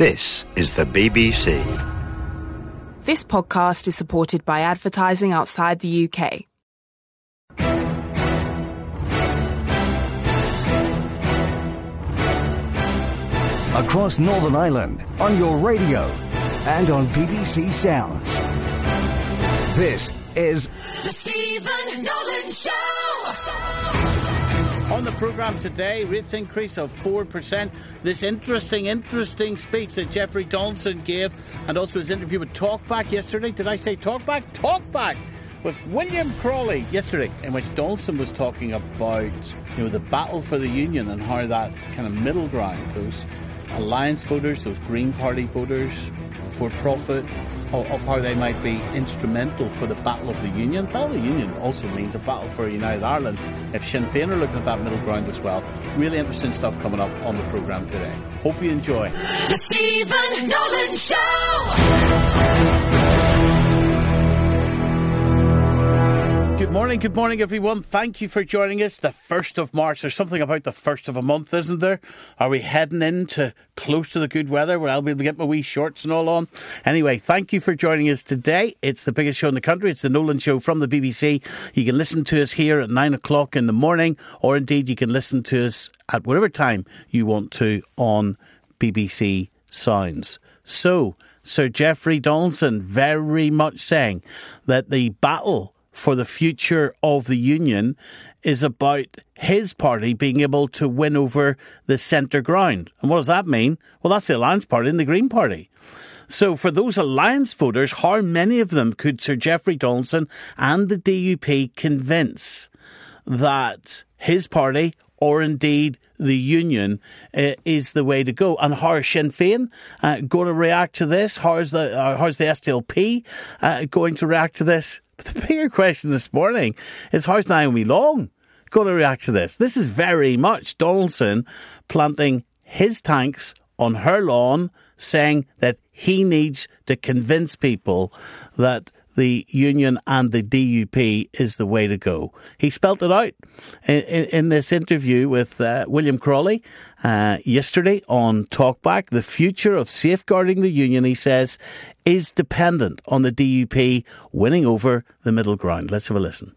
This is the BBC. This podcast is supported by advertising outside the UK. Across Northern Ireland, on your radio, and on BBC Sounds. This is On the programme today, rates increase of 4%. This interesting, interesting speech that Jeffrey Donaldson gave, and also his interview with Talkback yesterday. Did I say Talkback? Talkback! With William Crawley yesterday, in which Donaldson was talking about you know the battle for the union and how that kind of middle ground, those alliance voters, those Green Party voters, for profit, of, how they might be instrumental for the battle of the union. Battle of the union also means a battle for united Ireland. If Sinn Féin are looking at that middle ground as well, really interesting stuff coming up on the programme today. Hope you enjoy. The Stephen Nolan Show. Good morning, good morning, everyone. Thank you for joining us. The 1st of March. There's something about the 1st of a month, isn't there? Are we heading into close to the good weather where I'll be able to get my wee shorts and all on? Anyway, thank you for joining us today. It's the biggest show in the country. It's the Nolan Show from the BBC. You can listen to us here at 9 o'clock in the morning, or indeed you can listen to us at whatever time you want to on BBC Sounds. So, Sir Jeffrey Donaldson very much saying that the battle for the future of the union is about his party being able to win over the centre ground. And what does that mean? Well, that's the Alliance Party and the Green Party. So, for those Alliance voters, how many of them could Sir Jeffrey Donaldson and the DUP convince that his party, or indeed the union, uh, is the way to go? And how is Sinn Féin uh, going to react to this? How is the uh, how's the SDLP uh, going to react to this? The bigger question this morning is how's Naomi Long going to react to this? This is very much Donaldson planting his tanks on her lawn, saying that he needs to convince people that the union and the DUP is the way to go. He spelt it out in, in, in this interview with uh, William Crawley uh, yesterday on Talkback. The future of safeguarding the union, he says, is dependent on the DUP winning over the middle ground. Let's have a listen.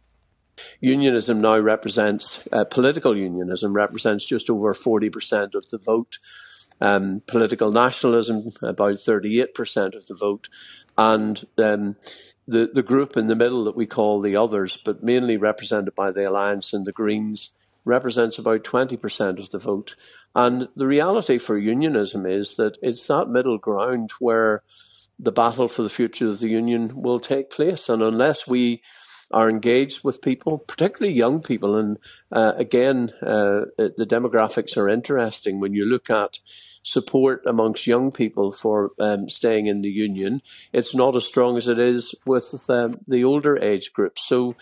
Unionism now represents, uh, political unionism represents just over 40% of the vote. Um, political nationalism, about 38% of the vote. And um, the, the group in the middle that we call the others, but mainly represented by the Alliance and the Greens, represents about 20% of the vote. And the reality for unionism is that it's that middle ground where the battle for the future of the union will take place. And unless we are engaged with people, particularly young people, and uh, again, uh, the demographics are interesting when you look at support amongst young people for um, staying in the union. It's not as strong as it is with um, the older age groups. So.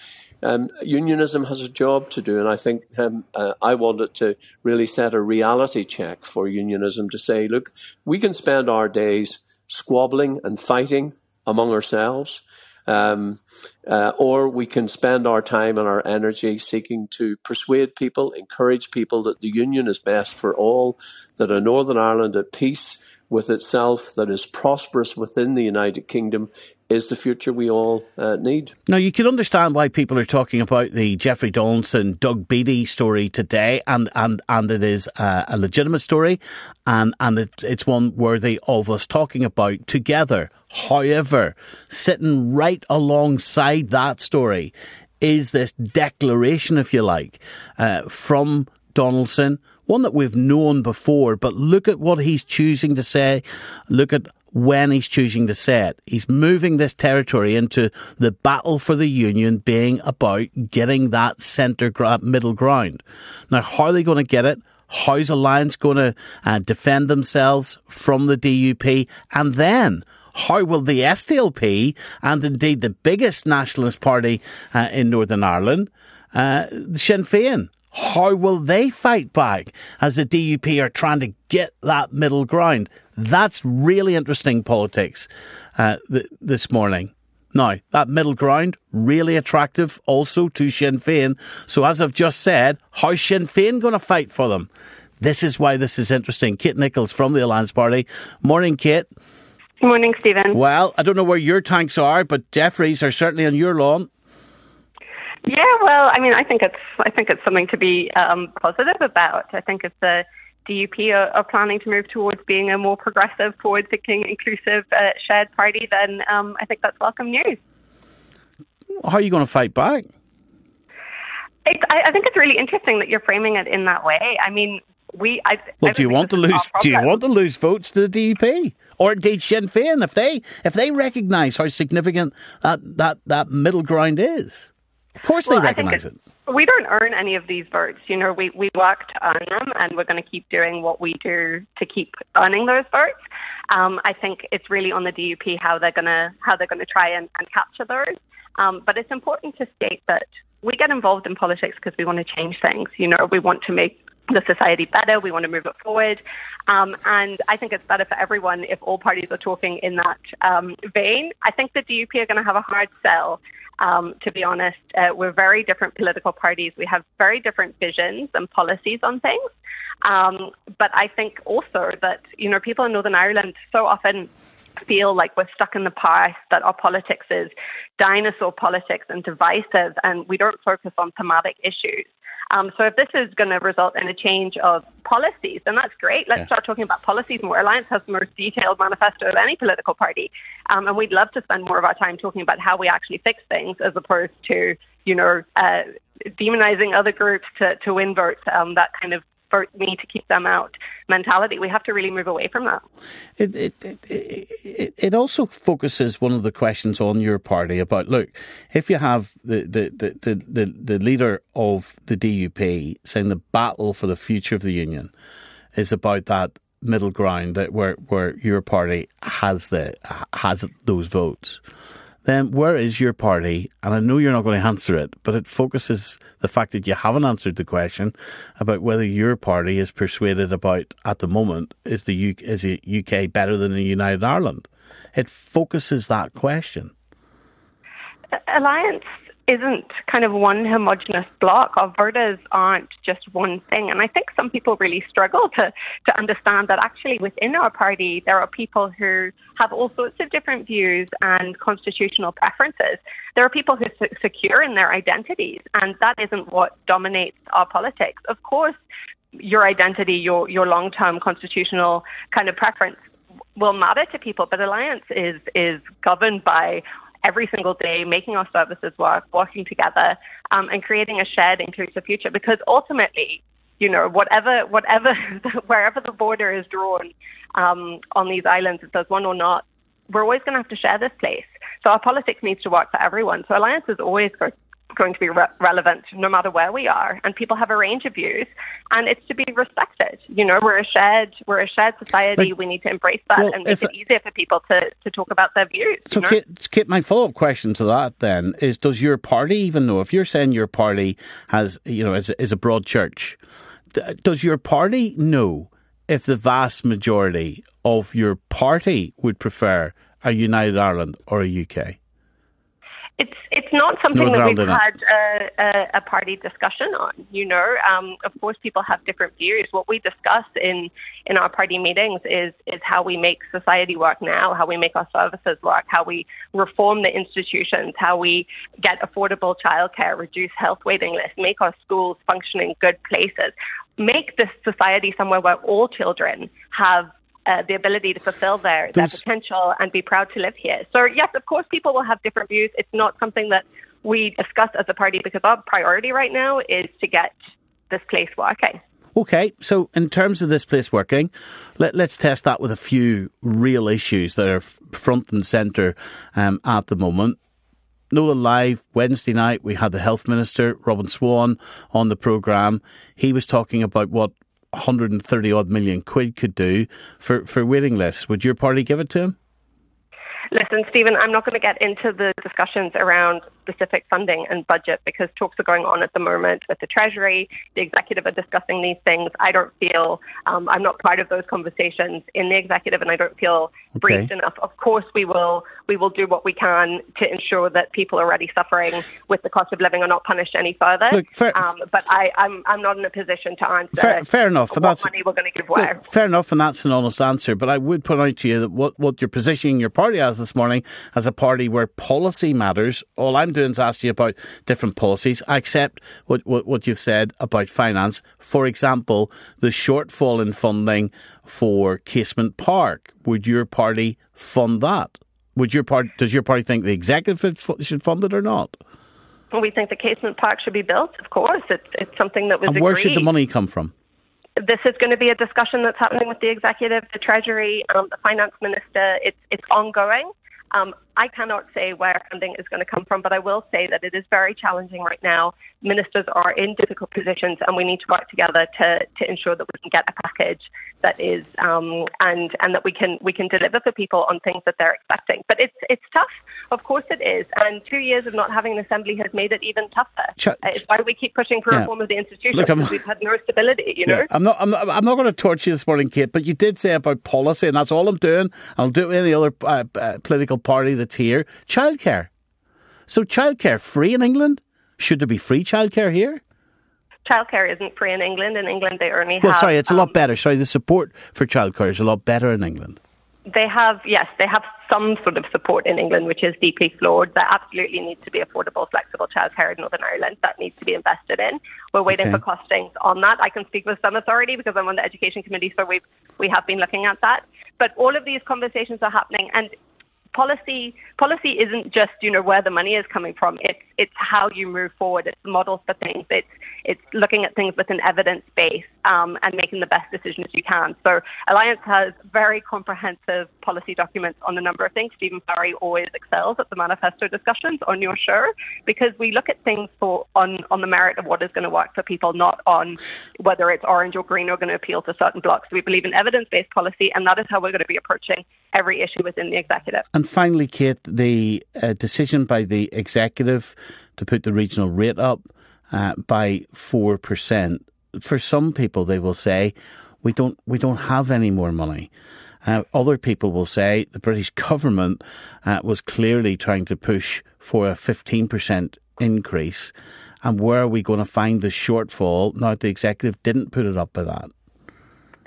Um, unionism has a job to do, and I think um, uh, I wanted to really set a reality check for unionism to say, look, we can spend our days squabbling and fighting among ourselves, um, uh, or we can spend our time and our energy seeking to persuade people, encourage people that the union is best for all, that a Northern Ireland at peace with itself, that is prosperous within the United Kingdom, is the future we all uh, need. Now, you can understand why people are talking about the Jeffrey Donaldson, Doug Beattie story today, and, and, and it is uh, a legitimate story, and, and it, it's one worthy of us talking about together. However, sitting right alongside that story is this declaration, if you like, uh, from Donaldson, one that we've known before, but look at what he's choosing to say. Look at when he's choosing to say it. He's moving this territory into the battle for the union being about getting that centre middle ground. Now, how are they going to get it? How's Alliance going to uh, defend themselves from the DUP? And then, how will the SDLP and indeed the biggest nationalist party uh, in Northern Ireland, uh, Sinn Féin, how will they fight back as the DUP are trying to get that middle ground? That's really interesting politics uh, th- this morning. Now, that middle ground, really attractive also to Sinn Féin. So, as I've just said, how's Sinn Féin going to fight for them? This is why this is interesting. Kate Nichols from the Alliance Party. Morning, Kate. Good morning, Stephen. Well, I don't know where your tanks are, but Jeffrey's are certainly on your lawn. Yeah, well, I mean, I think it's I think it's something to be um, positive about. I think if the DUP are, are, planning to move towards being a more progressive, forward-thinking, inclusive uh, shared party, then um, I think that's welcome news. How are you going to fight back? It, I, I think it's really interesting that you're framing it in that way. I mean, we. I, well, I do you want to lose? Do you want to lose votes to the DUP or indeed Sinn Féin if they if they recognise how significant that that that middle ground is? Of course, well, recognise it. We don't earn any of these votes. You know, we, we work to earn them, and we're going to keep doing what we do to keep earning those votes. Um, I think it's really on the DUP how they're going to how they're going to try and, and capture those. Um, but it's important to state that we get involved in politics because we want to change things. You know, we want to make the society better. We want to move it forward. Um, and I think it's better for everyone if all parties are talking in that um, vein. I think the DUP are going to have a hard sell um, to be honest. Uh, we're very different political parties. We have very different visions and policies on things. Um, but I think also that, you know, people in Northern Ireland so often feel like we're stuck in the past, that our politics is dinosaur politics and divisive, and we don't focus on thematic issues. Um, so if this is going to result in a change of policies, then that's great. Let's yeah. start talking about policies more. Alliance has the most detailed manifesto of any political party, um, and we'd love to spend more of our time talking about how we actually fix things as opposed to, you know, uh, demonizing other groups to, to win votes. Um, that kind of for me to keep them out mentality. We have to really move away from that. It, it, it, it, also focuses one of the questions on your party about look, if you have the, the, the, the, the leader of the DUP saying the battle for the future of the union is about that middle ground that where where your party has the has those votes then where is your party? And I know you're not going to answer it, but it focuses the fact that you haven't answered the question about whether your party is persuaded about at the moment is the UK, is the UK better than the United Ireland. It focuses that question. Alliance isn't kind of one homogenous block. Albertas aren't just one thing. And I think some people really struggle to, to understand that actually within our party, there are people who have all sorts of different views and constitutional preferences. There are people who are secure in their identities, and that isn't what dominates our politics. Of course, your identity, your, your long term constitutional kind of preference will matter to people, but Alliance is is governed by every single day, making our services work, working together, um, and creating a shared inclusive future. Because ultimately, you know, whatever, whatever, wherever the border is drawn um, on these islands, if there's one or not, we're always going to have to share this place. So our politics needs to work for everyone. So alliances always going going to be re- relevant no matter where we are. And people have a range of views, and it's to be respected. You know, we're a shared we're a shared society. we need to embrace that well, and make it easier for people to, to talk about their views. So, you know? Kit, Kit, my follow up question to that then is: Does your party even know if you're saying your party has you know is is a broad church? Does your party know if the vast majority of your party would prefer a United Ireland or a UK? It's it's not something that we've had a, a, a, party discussion on. You know, um, of course, people have different views. What we discuss in in our party meetings is is how we make society work now, how we make our services work, how we reform the institutions, how we get affordable childcare, reduce health waiting lists, make our schools functioning good places, make this society somewhere where all children have uh, the ability to fulfill their, their potential and be proud to live here. So, yes, of course, people will have different views. It's not something that we discuss as a party because our priority right now is to get this place working. Okay, so in terms of this place working, let, us test that with a few real issues that are front and centre um, at the moment. Nolan Live Wednesday night, we had the Health Minister, Robin Swann, on the programme. He was talking about what 130 odd million quid could do for, for waiting lists. Would your party give it to him? Listen, Stephen, I'm not going to get into the discussions around specific funding and budget because talks are going on at the moment with the Treasury. The executive are discussing these things. I don't feel um, I'm not part of those conversations in the executive, and I don't feel briefed enough. Of course, we will we will do what we can to ensure that people already suffering with the cost of living are not punished any further. Look, fair- um, but I, I'm I'm not in a position to answer. Fair, fair enough, and what that's money we're going to give where. Look, fair enough, and that's an honest answer. But I would point out to you that what, what you're positioning your party as this morning as a party where policy matters. All I'm doing is asking you about different policies. I accept what, what, what you've said about finance. For example, the shortfall in funding for Casement Park. Would your party fund that? Would your party? Does your party think the executive should fund it or not? we think the Casement Park should be built. Of course, it's it's something that was And where agreed. should the money come from? This is going to be a discussion that's happening with the executive, the treasury, um, the finance minister. It's it's ongoing. Um, I cannot say where funding is going to come from, but I will say that it is very challenging right now. Ministers are in difficult positions, and we need to work together to, to ensure that we can get a package that is um, and and that we can we can deliver for people on things that they're expecting. But it's it's tough, of course it is, and two years of not having an assembly has made it even tougher. Ch- it's why we keep pushing for Yeah. reform of the institution Look, because we've had no stability. You know. Yeah, I'm not. I'm not. I'm not going to torture you this morning, Kate. But you did say about policy, and that's all I'm doing. I'll do it with any other uh, uh, political party that's here. Childcare. So childcare free in England? Should there be free childcare here? Childcare isn't free in England. In England, they only Well, have. sorry, it's a um, lot better. Sorry, the support for childcare is a lot better in England. They have, yes, they have some sort of support in England, which is deeply flawed. There absolutely needs to be affordable, flexible childcare in Northern Ireland that needs to be invested in. We're waiting Okay. for costings on that. I can speak with some authority because I'm on the education committee, so we've, we have been looking at that. But all of these conversations are happening, and policy policy isn't just you know where the money is coming from. It's it's how you move forward. It's models for things. It's it's looking at things with an evidence base um, and making the best decisions you can. So Alliance has very comprehensive policy documents on a number of things. Stephen Farry always excels at the manifesto discussions on your show because we look at things for on on the merit of what is going to work for people, not on whether it's orange or green or going to appeal to certain blocks. We believe in evidence based policy, and that is how we're going to be approaching every issue within the executive. And finally, Kate, the uh, decision by the executive to put the regional rate up uh, by four percent. For some people, they will say, "We don't, we don't have any more money." Uh, other people will say the British government uh, was clearly trying to push for a fifteen percent increase, and where are we going to find the shortfall now? The executive didn't put it up by that.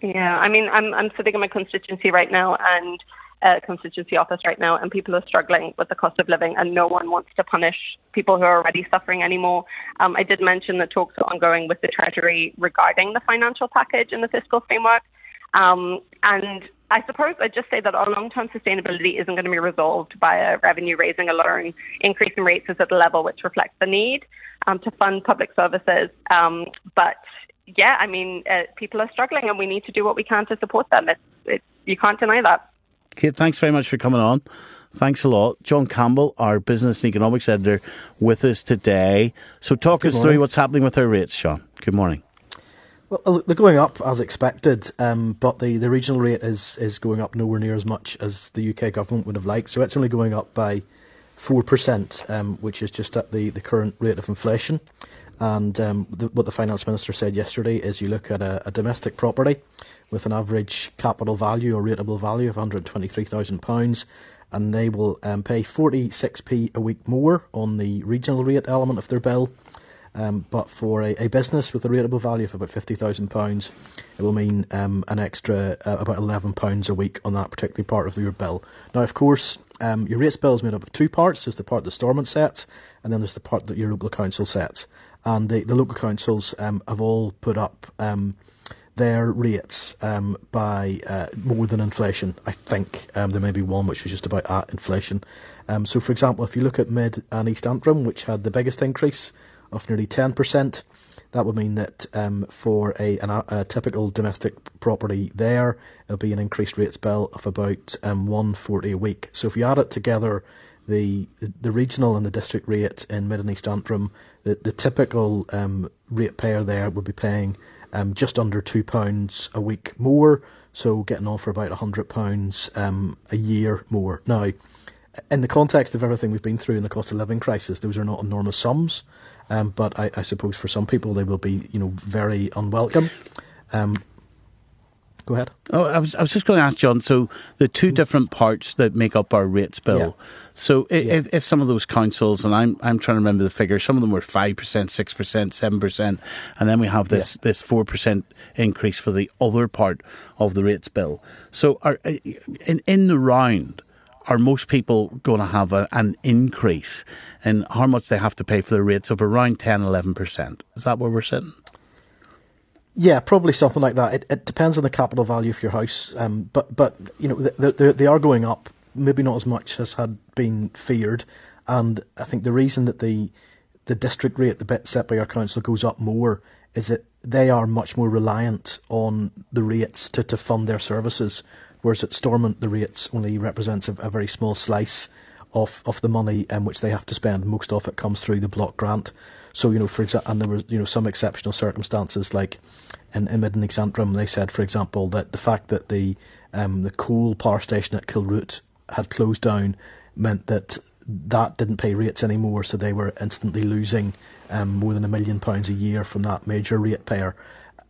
Yeah, I mean, I'm I'm sitting in my constituency right now and uh, constituency office right now, and people are struggling with the cost of living, and no one wants to punish people who are already suffering anymore. Um, I did mention that talks are ongoing with the Treasury regarding the financial package and the fiscal framework, um, and I suppose I'd just say that our long-term sustainability isn't going to be resolved by a revenue raising alone. Increasing rates is at a level which reflects the need um, to fund public services, um, but yeah, I mean, uh, people are struggling, and we need to do what we can to support them. It's, it's, you can't deny that. Kate, thanks very much for coming on. Thanks a lot. John Campbell, our business and economics editor, with us today. So, talk us through what's happening with our rates, Sean. Good morning. Well, uh, they're going up as expected, um, but the, the regional rate is, is going up nowhere near as much as the UK government would have liked. So it's only going up by 4%, um, which is just at the, the current rate of inflation. And um, the, what the finance minister said yesterday is you look at a, a domestic property with an average capital value or rateable value of £123,000, and they will um, pay 46p a week more on the regional rate element of their bill. Um, but for a, a business with a rateable value of about £50,000, it will mean um, an extra uh, about £11 a week on that particular part of your bill. Now, of course, um, your rates bill is made up of two parts. There's the part that Stormont sets, and then there's the part that your local council sets. And the, the local councils um, have all put up um, their rates um, by uh, more than inflation. I think um, there may be one which was just about at inflation. Um, so, for example, if you look at Mid and East Antrim, which had the biggest increase of nearly 10%, that would mean that um, for a, an, a typical domestic property there, it'll be an increased rates bill of about um, 140 a week. So if you add it together, the the regional and the district rate in Mid and East Antrim, the, the typical um, ratepayer there would be paying um, just under £2 a week more, so getting on for about £100 um, a year more. Now, in the context of everything we've been through in the cost of living crisis, those are not enormous sums. Um, but I, I, suppose for some people they will be, you know, very unwelcome. Um, go ahead. Oh, I was I was just going to ask John. So the two mm. different parts that make up our rates bill. Yeah. So if, yeah. if some of those councils, and I'm I'm trying to remember the figures, some of them were five percent, six percent, seven percent, and then we have this yeah. this four percent increase for the other part of the rates bill. So are, uh, in in the round are most people going to have a, an increase in how much they have to pay for their rates of around 10, 11%? Is that where we're sitting? Yeah, probably something like that. It, it depends on the capital value of your house, um, but but you know they, they, are going up. Maybe not as much as had been feared, and I think the reason that the the district rate, the bit set by our council, goes up more is that they are much more reliant on the rates to, to fund their services whereas at Stormont the rates only represents a, a very small slice of, of the money um, which they have to spend. Most of it comes through the block grant. So, you know, for example, and there were, you know, some exceptional circumstances like in, in Mid and East Antrim, they said, for example, that the fact that the um, the coal power station at Kilroot had closed down meant that that didn't pay rates anymore, so they were instantly losing um, more than a million pounds a year from that major ratepayer.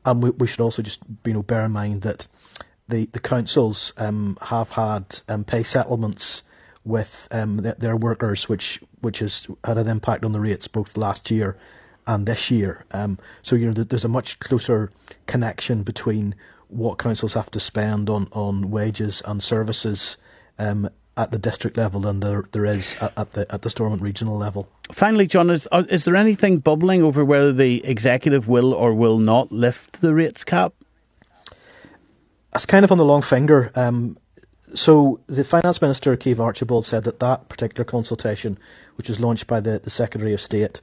And we, we should also just you know bear in mind that the, the councils um, have had um, pay settlements with um, their, their, workers, which which has had an impact on the rates both last year and this year. Um, so you know there's a much closer connection between what councils have to spend on, on wages and services um, at the district level than there there is at, at the at the Stormont regional level. Finally, John, is uh, is there anything bubbling over whether the executive will or will not lift the rates cap? it's kind of on the long finger. Um, so the finance minister, Caoimhe Archibald, said that that particular consultation, which was launched by the, the Secretary of State,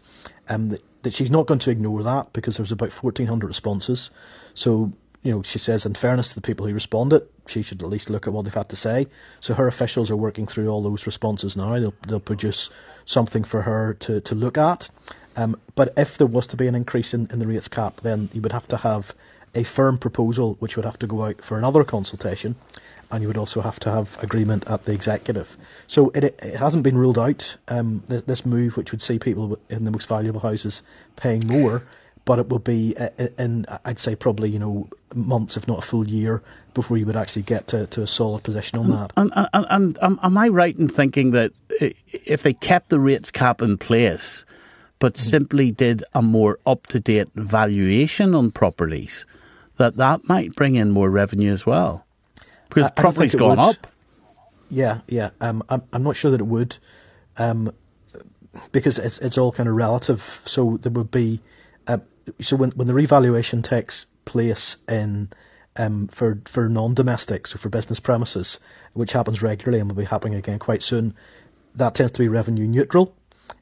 um, that, that she's not going to ignore that because there was about 1,400 responses. So, you know, she says, in fairness to the people who responded, she should at least look at what they've had to say. So her officials are working through all those responses now. They'll, they'll produce something for her to, to look at. Um, but if there was to be an increase in, in the rates cap, then you would have to have a firm proposal which would have to go out for another consultation, and you would also have to have agreement at the executive. So it, it hasn't been ruled out, um, this move, which would see people in the most valuable houses paying more, but it will be uh, uh, in, I'd say, probably, you know, months, if not a full year, before you would actually get to, to a solid position on that. And, and, and, and am I right in thinking that if they kept the rates cap in place, but mm-hmm. simply did a more up to date valuation on properties, that that might bring in more revenue as well because I, property's gone would. up. Yeah, yeah. Um, I'm I'm not sure that it would, um, because it's it's all kind of relative. So there would be, uh, so when when the revaluation takes place in um, for for non-domestic, so for business premises, which happens regularly and will be happening again quite soon, that tends to be revenue neutral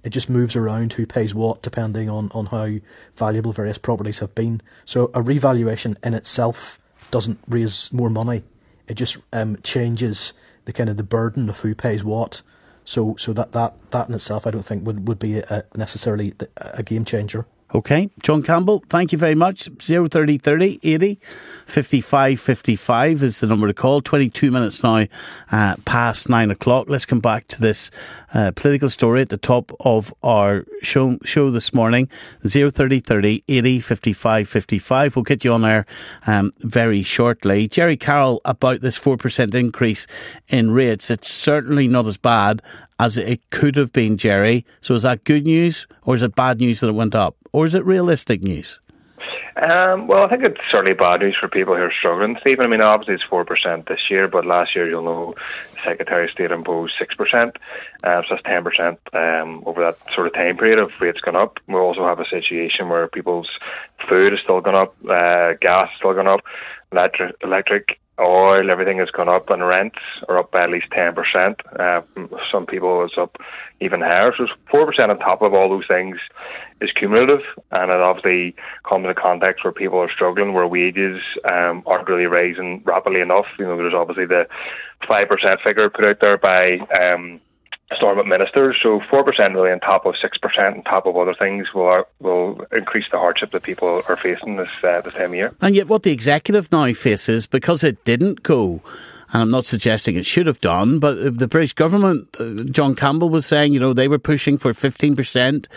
it just moves around who pays what depending on, on how valuable various properties have been. So a revaluation in itself doesn't raise more money. It just um, changes the kind of the burden of who pays what. So so that, that, that in itself I don't think would, would be a, necessarily a game changer. Okay. John Campbell, thank you very much. 030 30 80 55 55 is the number to call. 22 minutes now uh, past nine o'clock. Let's come back to this uh, political story at the top of our show, show this morning. 030 30 80 55 55. We'll get you on there um, very shortly. Gerry Carroll, about this 4% increase in rates, it's certainly not as bad as it could have been, Gerry. So is that good news or is it bad news that it went up? Or is it realistic news? Um, well, I think it's certainly bad news for people who are struggling, Stephen. I mean, obviously it's 4% this year, but last year, you'll know, the Secretary of State imposed 6%, uh, so that's 10% um, over that sort of time period of rates gone up. We also have a situation where people's food is still gone up, uh, gas is still gone up, electric, electric oil, everything has gone up, and rents are up by at least 10%. Uh, some people it's up even higher. So 4% on top of all those things is cumulative, and it obviously comes in a context where people are struggling, where wages um, aren't really rising rapidly enough. You know, there's obviously the 5% figure put out there by um, Stormont ministers. So four percent really on top of six percent on top of other things will will increase the hardship that people are facing this uh, this time of year. And yet, what the executive now faces because it didn't go. And I'm not suggesting it should have done, but the British government, uh, John Campbell was saying, you know, they were pushing for 15%.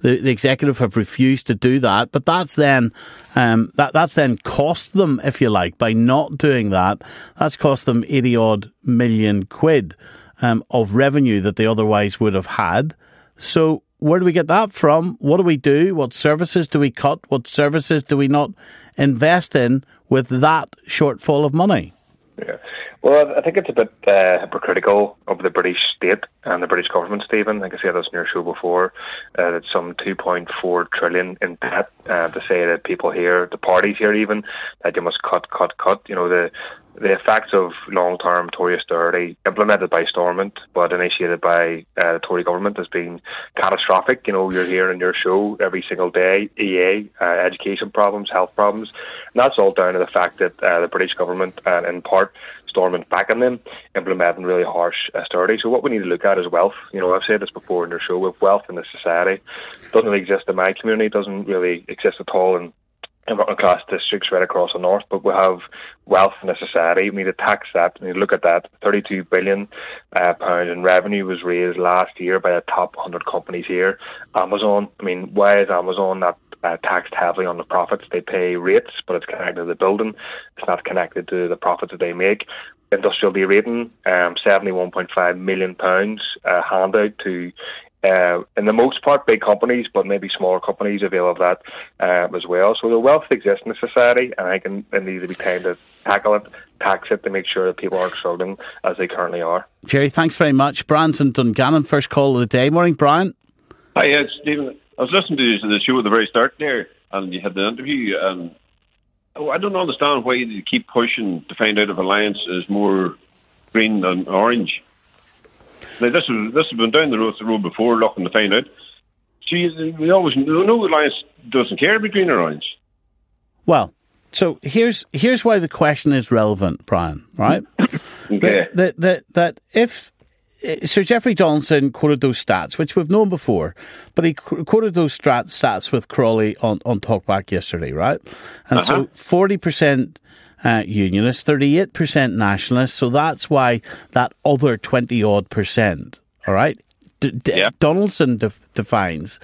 The, the executive have refused to do that, but that's then um, that that's then cost them, if you like, by not doing that. That's cost them 80 odd million quid um, of revenue that they otherwise would have had. So where do we get that from? What do we do? What services do we cut? What services do we not invest in with that shortfall of money? Yeah. Well, I think it's a bit uh, hypocritical of the British state and the British government, Stephen. Like I said this in your show before, uh, that some 2.4 trillion in debt uh, to say that people here, the parties here even, that you must cut, cut, cut. You know, the the effects of long-term Tory austerity implemented by Stormont but initiated by uh, the Tory government has been catastrophic. You know, you're hearing in your show every single day EA, uh, education problems, health problems, and that's all down to the fact that uh, the British government, in part, Stormont backing them, implementing really harsh uh, austerity. So what we need to look at is wealth. You know, I've said this before in your show, with wealth in the society doesn't really exist in my community, doesn't really exist at all in in working class districts right across the north, but we have wealth in the society. We need to tax that. We need to look at that. Thirty-two billion uh, pound in revenue was raised last year by the top hundred companies here. Amazon. I mean, why is Amazon not uh, taxed heavily on the profits? They pay rates, but it's connected to the building. It's not connected to the profits that they make. Industrial derating, um, seventy-one point five million pounds uh, handout to uh, in the most part, big companies, but maybe smaller companies avail of that um, as well. So the wealth exists in the society, and I think it needs to be time to tackle it, tax it, to make sure that people aren't struggling as they currently are. Gerry, thanks very much. Brian's in Dungannon, first call of the day. Morning, Brian. Hi, yeah, Stephen. I was listening to the show at the very start there, and you had the interview. And oh, I don't understand why you keep pushing to find out if Alliance is more green than orange. Now, this is this has been down the road, the road before, looking to find out. See, we always know no Alliance doesn't care between or orange. Well, so here's here's why the question is relevant, Brian. Right? okay. That, that that that if Sir Jeffrey Donaldson quoted those stats, which we've known before, but he quoted those stats with Crawley on, on Talkback yesterday, right? And uh-huh. so 40% uh, unionists, 38% nationalists. So that's why that other 20 odd percent, all right, D- yeah. Donaldson def- defines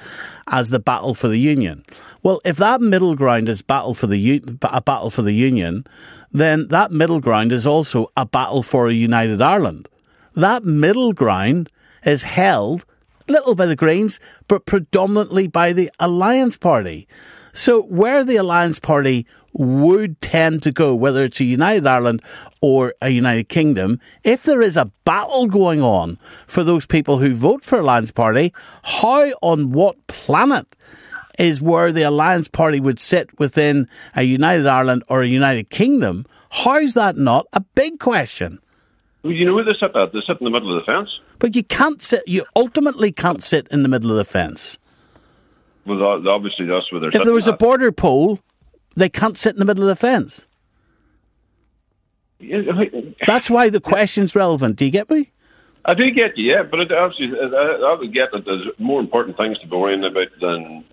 as the battle for the union. Well, if that middle ground is battle for the u- a battle for the union, then that middle ground is also a battle for a united Ireland. That middle ground is held little by the Greens, but predominantly by the Alliance Party. So where the Alliance Party would tend to go, whether it's a United Ireland or a United Kingdom, if there is a battle going on for those people who vote for Alliance Party, how on what planet is where the Alliance Party would sit within a United Ireland or a United Kingdom? How's that not a big question? Well, you know where they sit at? They sit in the middle of the fence. But you can't sit, you ultimately can't sit in the middle of the fence. Well, obviously that's where they're If there was at. a border poll, they can't sit in the middle of the fence. That's why the question's relevant. Do you get me? I do get you, yeah, but it obviously, I, I would get that there's more important things to be worrying about than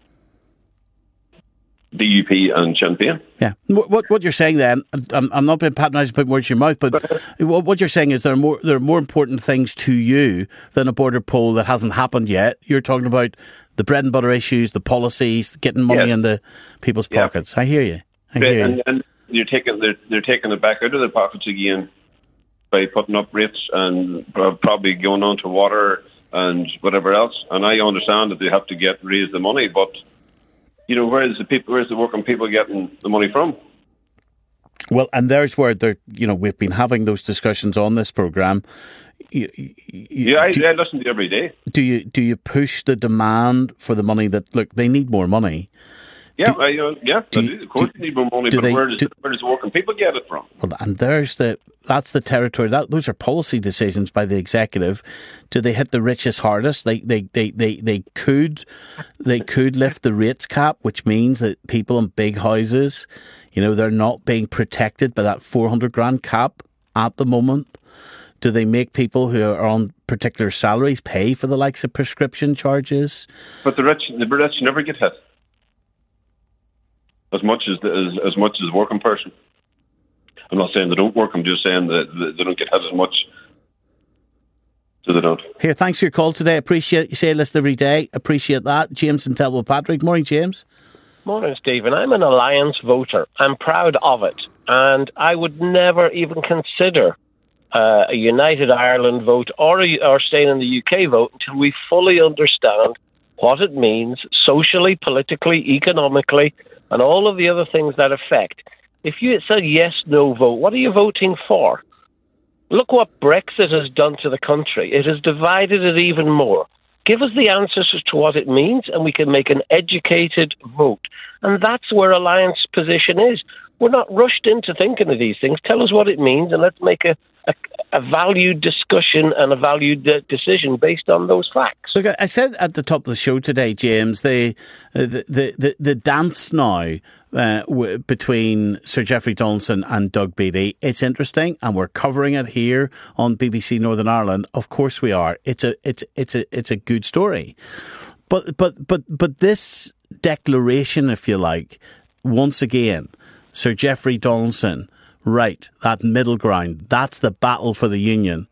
DUP and Sinn Féin. Yeah. What what you're saying then? I'm, I'm not being patronising, putting words in your mouth, but what you're saying is there are more there are more important things to you than a border poll that hasn't happened yet. You're talking about the bread and butter issues, the policies, getting money yeah. into people's pockets. Yeah. I hear you. I hear and, you. And you're taking they're they're taking it back out of their pockets again by putting up rates and probably going on to water and whatever else. And I understand that they have to get raise the money, but you know, where's the people, where's the working people getting the money from? Well, and there's where they're, you know, we've been having those discussions on this program. You, you, yeah, I, do, I listen to you every day. Do you do you push the demand for the money that look they need more money? Yeah, do, I, uh, yeah, do, of course do, they need more money, but they, where does, where does working people get it from? Well, and there's the that's the territory that those are policy decisions by the executive. Do they hit the richest hardest? They they they they, they could they could lift the rates cap, which means that people in big houses, you know, they're not being protected by that four hundred grand cap at the moment. Do they make people who are on particular salaries pay for the likes of prescription charges? But the rich, the rich never get hit as much as the, as, as much as the working person. I'm not saying they don't work. I'm just saying that that they don't get hit as much. So they don't. Here, thanks for your call today. Appreciate you say list every day. Appreciate that. James and Telwell Patrick. Morning, James. Morning, Stephen. I'm an Alliance voter. I'm proud of it. And I would never even consider uh, a United Ireland vote or, a, or staying in the UK vote until we fully understand what it means socially, politically, economically, and all of the other things that affect. If you it's a yes no vote, what are you voting for? Look what Brexit has done to the country. It has divided it even more. Give us the answers as to what it means, and we can make an educated vote. And that's where Alliance position is. We're not rushed into thinking of these things. Tell us what it means, and let's make a, a, valued discussion and a valued uh, decision based on those facts. Look, I said at the top of the show today, James, the the the, the, the dance now uh, w- between Sir Jeffrey Donaldson and Doug Beattie. It's interesting, and we're covering it here on BBC Northern Ireland. Of course, we are. It's a it's it's a it's a good story, but but but but this declaration, if you like, once again, Sir Jeffrey Donaldson. Right, that middle ground. That's the battle for the union.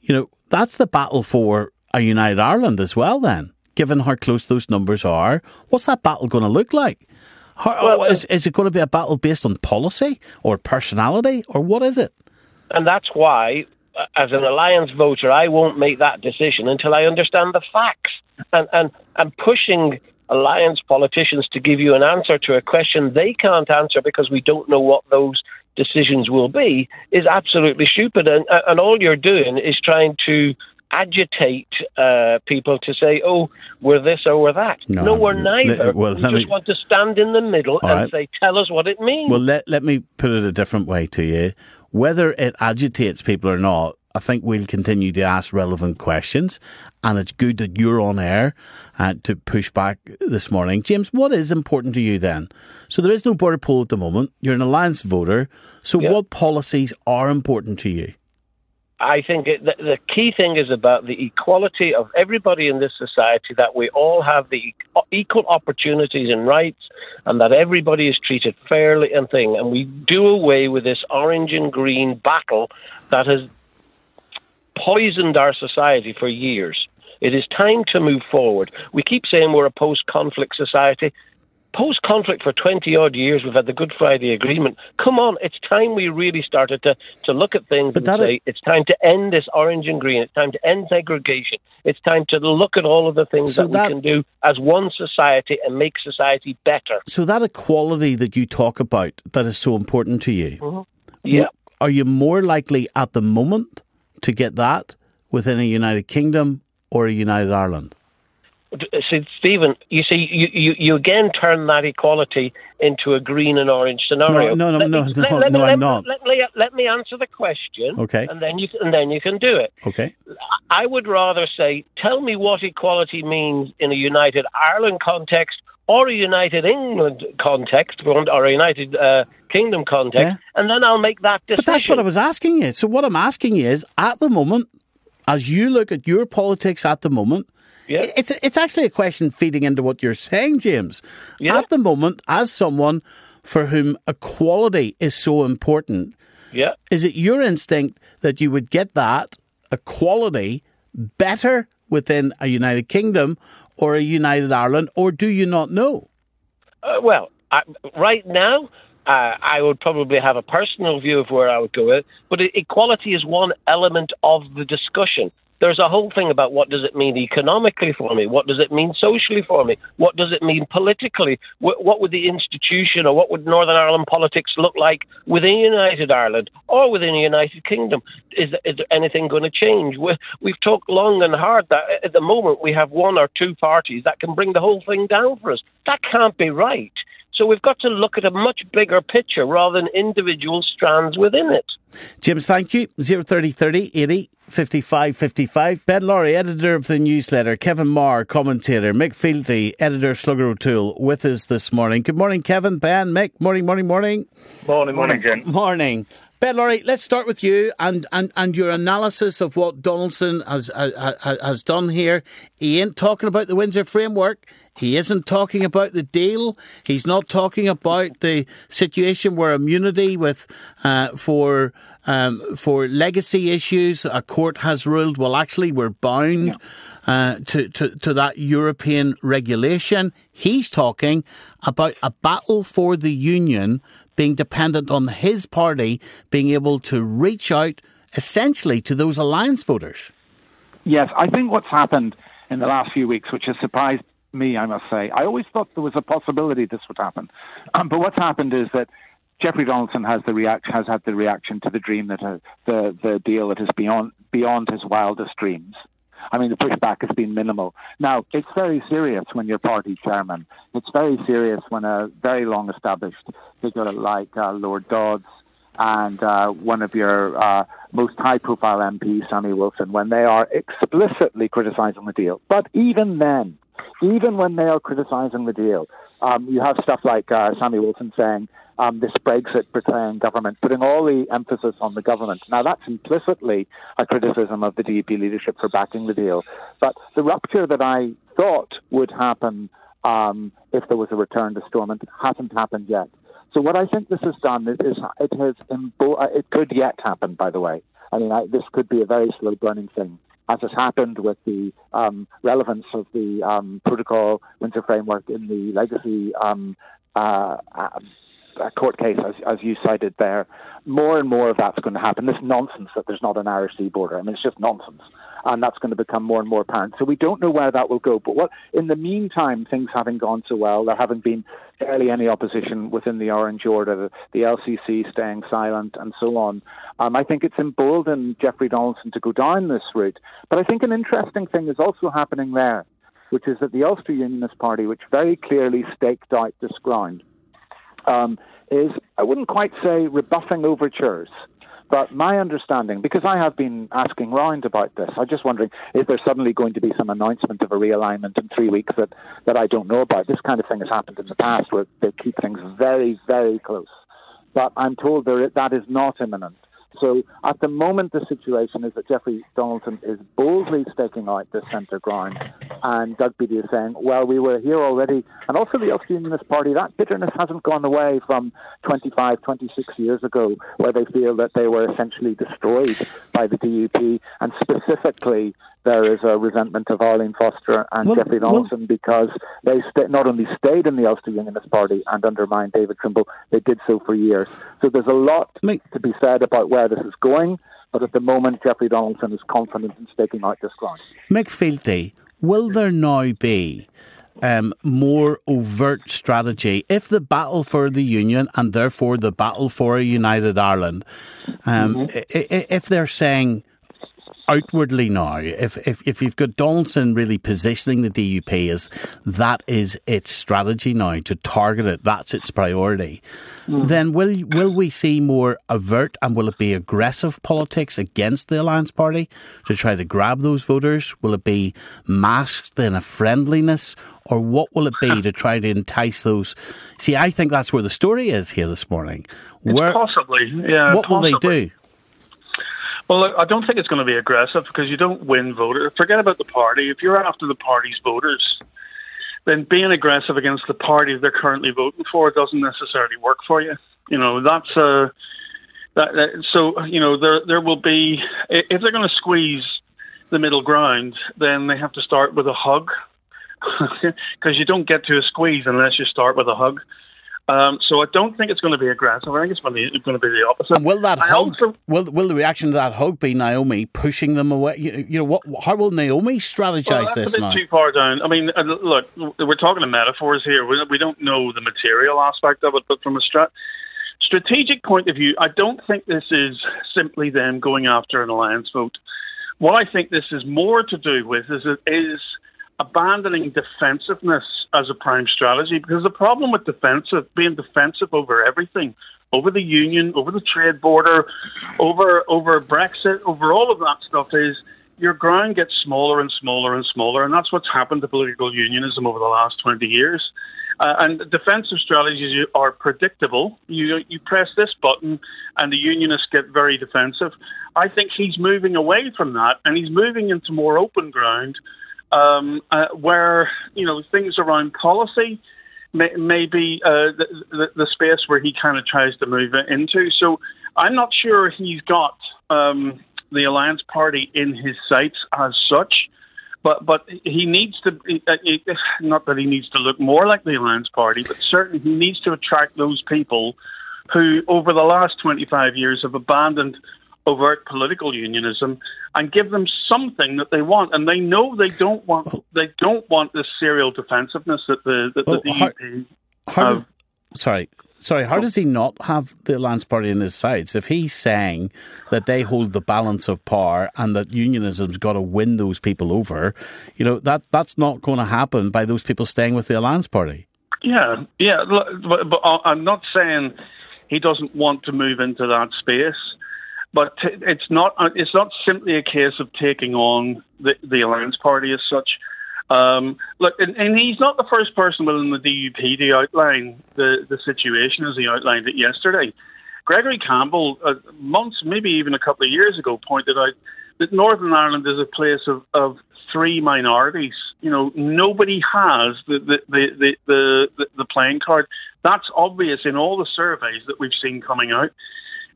You know, that's the battle for a united Ireland as well. Then, given how close those numbers are, what's that battle going to look like? How, Well, is, is it going to be a battle based on policy or personality or what is it? And that's why, as an alliance voter, I won't make that decision until I understand the facts. And and and pushing alliance politicians to give you an answer to a question they can't answer because we don't know what those decisions will be is absolutely stupid. And uh, and all you're doing is trying to agitate uh, people to say, "Oh, we're this or we're that." No, we're let- neither. well, we let just me- want to stand in the middle and right. say, "Tell us what it means." Well, let, let me put it a different way to you. Whether it agitates people or not, I think we'll continue to ask relevant questions. And it's good that you're on air uh, to push back this morning. James, what is important to you then? So there is no border poll at the moment. You're an alliance voter. So what policies are important to you? I think it, the, the key thing is about the equality of everybody in this society, that we all have the equal opportunities and rights, and that everybody is treated fairly and thing. And we do away with this orange and green battle that has poisoned our society for years. It is time to move forward. We keep saying we're a post conflict society. Post conflict for 20 odd years, we've had the Good Friday Agreement. Come on, it's time we really started to, to look at things and that say it's time to end this orange and green. It's time to end segregation. It's time to look at all of the things So that, that- we can do as one society and make society better. So that equality that you talk about that is so important to you, Mm-hmm. Yeah. are you more likely at the moment to get that within a United Kingdom or a United Ireland? See, Stephen, you see, you, you, you again turn that equality into a green and orange scenario. No, no, Let no, me- no, let- no, let no, let I'm me- not. Let me, let me answer the question. Okay. And then you and then you can do it. Okay. I would rather say, tell me what equality means in a United Ireland context or a United England context or a United uh, Kingdom context, and then I'll make that decision. But that's what I was asking you. So what I'm asking you is, at the moment, as you look at your politics at the moment, Yeah. it's it's actually a question feeding into what you're saying, James. Yeah. At the moment, as someone for whom equality is so important, Yeah. is it your instinct that you would get that equality better within a United Kingdom or a United Ireland, or do you not know? Uh, well, I, right now, uh, I would probably have a personal view of where I would go with, but equality is one element of the discussion. There's a whole thing about what does it mean economically for me? What does it mean socially for me? What does it mean politically? What, would the institution or what would Northern Ireland politics look like within United Ireland or within the United Kingdom? Is, is there anything going to change? We, we've talked long and hard that at the moment we have one or two parties that can bring the whole thing down for us. That can't be right. So we've got to look at a much bigger picture rather than individual strands within it. James, thank you. 030 30 80 55 55. Ben Lowry, editor of the newsletter. Kevin Marr, commentator. Mick Fealty, editor of Slugger O'Toole, with us this morning. Good morning, Kevin, Ben, Mick. Morning, morning, morning. Morning, morning, Jen. Morning. Ben Lowry, let's start with you and, and, and your analysis of what Donaldson has, has has done here. He ain't talking about the Windsor framework. He isn't talking about the deal. He's not talking about the situation where immunity with uh, for um, for legacy issues, a court has ruled. Well, actually, we're bound. Uh, to, to, to that European regulation. He's talking about a battle for the union being dependent on his party being able to reach out essentially to those alliance voters. Yes, I think what's happened in the last few weeks, which has surprised me, I must say, I always thought there was a possibility this would happen. Um, but what's happened is that Jeffrey Donaldson has the react has had the reaction to the dream that uh, the the deal that is beyond beyond his wildest dreams. I mean, the pushback has been minimal. Now, it's very serious when you're party chairman. It's very serious when a very long established figure like uh, Lord Dodds and uh, one of your uh, most high profile MPs, Sammy Wilson, when they are explicitly criticizing the deal. But even then, even when they are criticizing the deal, um, you have stuff like uh, Sammy Wilson saying um, this Brexit betraying government, putting all the emphasis on the government. Now, that's implicitly a criticism of the DUP leadership for backing the deal. But the rupture that I thought would happen um, if there was a return to Stormont hasn't happened yet. So what I think this has done is, it has embo- uh, it could yet happen. By the way, I mean I, this could be a very slow burning thing, as has happened with the um, relevance of the um, protocol Windsor framework in the legacy um, uh, a court case, as, as you cited there, more and more of that's going to happen. This nonsense that there's not an Irish sea border. I mean, it's just nonsense. And that's going to become more and more apparent. So we don't know where that will go. But what, in the meantime, things having gone so well, there haven't been barely any opposition within the Orange Order, the, the LCC staying silent, and so on. Um, I think it's emboldened Jeffrey Donaldson to go down this route. But I think an interesting thing is also happening there, which is that the Ulster Unionist Party, which very clearly staked out this ground, um, is, I wouldn't quite say rebuffing overtures, but my understanding, because I have been asking round about this, I'm just wondering, is there suddenly going to be some announcement of a realignment in three weeks that, that I don't know about? This kind of thing has happened in the past where they keep things very, very close. But I'm told there, that is not imminent. So at the moment, the situation is that Jeffrey Donaldson is boldly staking out the centre ground, and Doug Beattie is saying, "Well, we were here already," and also the Ulster Unionist Party. That bitterness hasn't gone away from 25, 26 years ago, where they feel that they were essentially destroyed by the DUP, and specifically there is a resentment of Arlene Foster and well, Jeffrey Donaldson well, because they st- not only stayed in the Ulster Unionist Party and undermined David Trimble, they did so for years. So there's a lot to be said about where this is going, but at the moment, Jeffrey Donaldson is confident in staking out this ground. Mick Fealty, will there now be um, more overt strategy if the battle for the union and therefore the battle for a united Ireland, um, mm-hmm. if they're saying outwardly now, if, if, if you've got Donaldson really positioning the DUP as that is its strategy now to target it, that's its priority, mm. then will will we see more avert and will it be aggressive politics against the Alliance Party to try to grab those voters? Will it be masked in a friendliness? Or what will it be to try to entice those? See, I think that's where the story is here this morning. Where, possibly, yeah. What possibly. will they do? Well, I don't think it's going to be aggressive because you don't win voters. Forget about the party. If you're after the party's voters, then being aggressive against the party they're currently voting for doesn't necessarily work for you. You know, that's a. Uh, that, that, so you know there there will be if they're going to squeeze the middle ground, then they have to start with a hug because you don't get to a squeeze unless you start with a hug. Um, so I don't think it's going to be aggressive. I think it's going to be, going to be the opposite. And will that I hug? Also, will will the reaction to that hug be Naomi pushing them away? You, you know what? How will Naomi strategize well, that's this a bit now? Too far down. I mean, look, we're talking metaphors here. We, we don't know the material aspect of it, but from a strat strategic point of view, I don't think this is simply them going after an alliance vote. What I think this is more to do with is is abandoning defensiveness as a prime strategy because the problem with defensive being defensive over everything over the union over the trade border over over brexit over all of that stuff is your ground gets smaller and smaller and smaller and that's what's happened to political unionism over the last 20 years Uh, and defensive strategies are predictable. You you press this button, and the Unionists get very defensive. I think he's moving away from that, and he's moving into more open ground, um, uh, where you know things around policy may, may be uh, the, the, the space where he kind of tries to move it into. So I'm not sure he's got um, the Alliance Party in his sights as such but but he needs to not that he needs to look more like the Alliance Party, but certainly he needs to attract those people who, over the last 25 years, have abandoned overt political unionism and give them something that they want. And they know they don't want oh. they don't want this serial defensiveness that the that the DUP. How, how sorry, sorry, how oh. does he not have the Alliance Party in his sights if he's saying that they hold the balance of power and that unionism's got to win those people over? You know that that's not going to happen by those people staying with the Alliance Party. Yeah, yeah, but, but I'm not saying he doesn't want to move into that space but it's not it's not simply a case of taking on the, the alliance party as such. Um, look, and, and, he's not the first person within the DUP to outline the, the situation as he outlined it yesterday. Gregory Campbell, uh, months, maybe even a couple of years ago, pointed out that Northern Ireland is a place of, of three minorities. You know, nobody has the the, the, the, the, the playing card. That's obvious in all the surveys that we've seen coming out,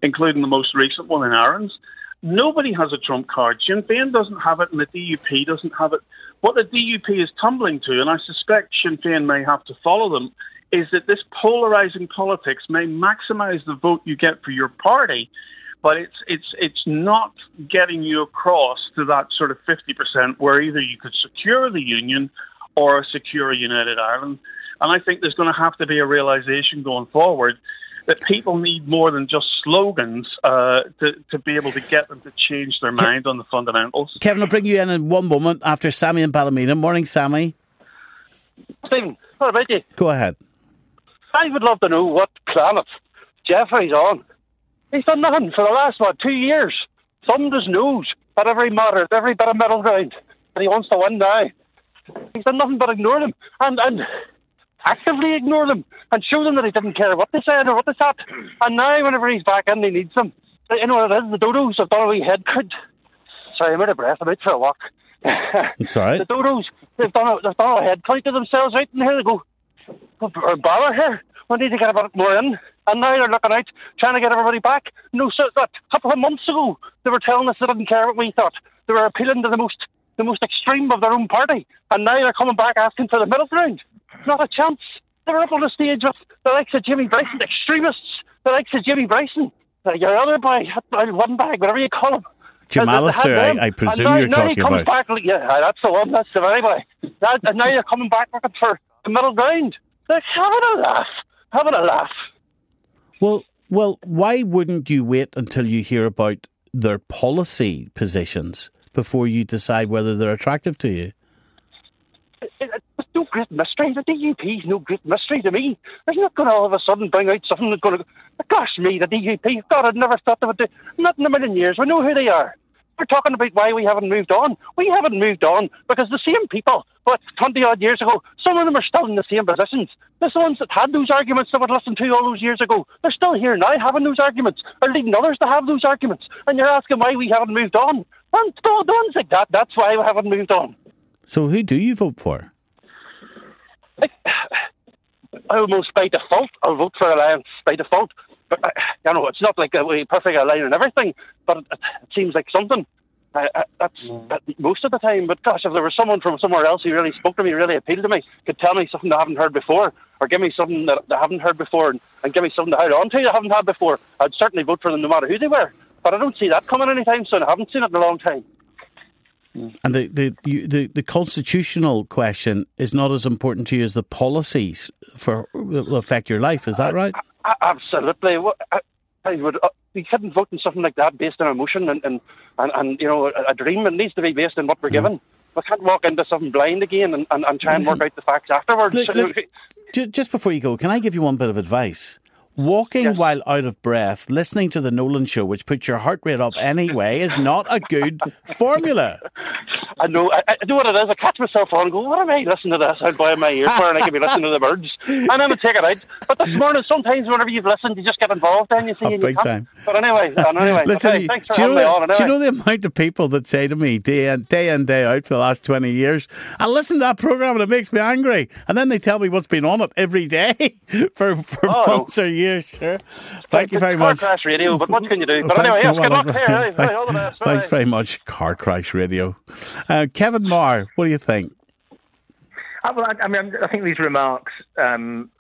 including the most recent one in Aaron's. Nobody has a trump card. Sinn Féin doesn't have it, and the DUP doesn't have it. What the DUP is tumbling to, and I suspect Sinn Féin may have to follow them, is that this polarising politics may maximise the vote you get for your party, but it's it's it's not getting you across to that sort of fifty percent where either you could secure the union or secure a united Ireland. And I think there's going to have to be a realization going forward that people need more than just slogans uh, to, to be able to get them to change their mind on the fundamentals. Kevin, I'll bring you in in one moment after Sammy and Ballymena. Morning, Sammy. Stephen, what about you? Go ahead. I would love to know what planet Jeffrey's on. He's done nothing for the last, what, two years. Some just knows at every matter, at every bit of middle ground, and he wants to win now. He's done nothing but ignore them. And, and actively ignore them and show them that he didn't care what they said or what they thought. And now, whenever he's back in, he needs them. You know what it is? The dodos have done a wee head count. Sorry, I'm out of breath. I'm out for a walk. It's all right. the dodos, they've done, a, they've done a head count to themselves, right? And here they go. Or bother here. We need to get a bit more in. And now they're looking out, trying to get everybody back. No, so that a couple of months ago, they were telling us they didn't care what we thought. They were appealing to the most the most extreme of their own party. And now they're coming back asking for the middle ground. Not a chance. They're up on the stage with the likes of Jimmy Bryson, extremists, the likes of Jimmy Bryson, uh, your other boy, one bag, whatever you call him. Jim Allister, I, I, presume now, you're now talking he comes about. Back, yeah, that's the one. That's the very boy. That, and now you're coming back looking for the middle ground. Like having a laugh, having a laugh. Well, well, why wouldn't you wait until you hear about their policy positions before you decide whether they're attractive to you? Great mystery. The DUP is no great mystery to me. They're not going to all of a sudden bring out something that's going to. Gosh, me, the DUP. God, I'd never thought they would do. Not in a million years. We know who they are. We're talking about why we haven't moved on. We haven't moved on because the same people, but 20 odd years ago, some of them are still in the same positions. The ones that had those arguments that were listen to all those years ago, they're still here now having those arguments, or leading others to have those arguments. And you're asking why we haven't moved on. And God, the ones like that, that's why we haven't moved on. So who do you vote for? Like, almost by default, I'll vote for Alliance by default. But uh, you know, it's not like a perfect line and everything, but it, it seems like something. Uh, uh, that's that, most of the time. But gosh, if there was someone from somewhere else who really spoke to me, really appealed to me, could tell me something I haven't heard before, or give me something that I haven't heard before, and, and give me something to hold on to I haven't had before, I'd certainly vote for them no matter who they were. But I don't see that coming anytime soon. I haven't seen it in a long time. And the, the, you, the, the constitutional question is not as important to you as the policies for that will affect your life. Is that right? Uh, absolutely. Well, I, I would. Uh, we couldn't vote on something like that based on emotion and and, and, and you know a, a dream. It needs to be based on what we're given. We can't walk into something blind again and, and, and try and work out the facts afterwards. Look, look, just before you go, can I give you one bit of advice? Walking while out of breath, listening to the Nolan show, which puts your heart rate up anyway, is not a good formula. I know, I, I know what it is. I catch myself on and go, what am I listening to this out buy my earphone? And I could be listening to the birds. And then I take it out. But this morning, sometimes whenever you've listened, you just get involved and you see Oh, and big you time. But anyway, and anyway, Listen, okay, thanks for do, you know the, on. do you know the amount of people that say to me day in, day in, day out for the last 20 years, I listen to that program and it makes me angry. And then they tell me what's been on it every day for, for Oh, no. months or years. Sure. Thank you very much. Car crash radio, but what can you do? But anyway, yes, good luck there. Hey, all the best. Thanks very much. Car Crash Radio. Uh, Kevin Meagher, what do you think? I, well, I, I mean, I think these remarks, um,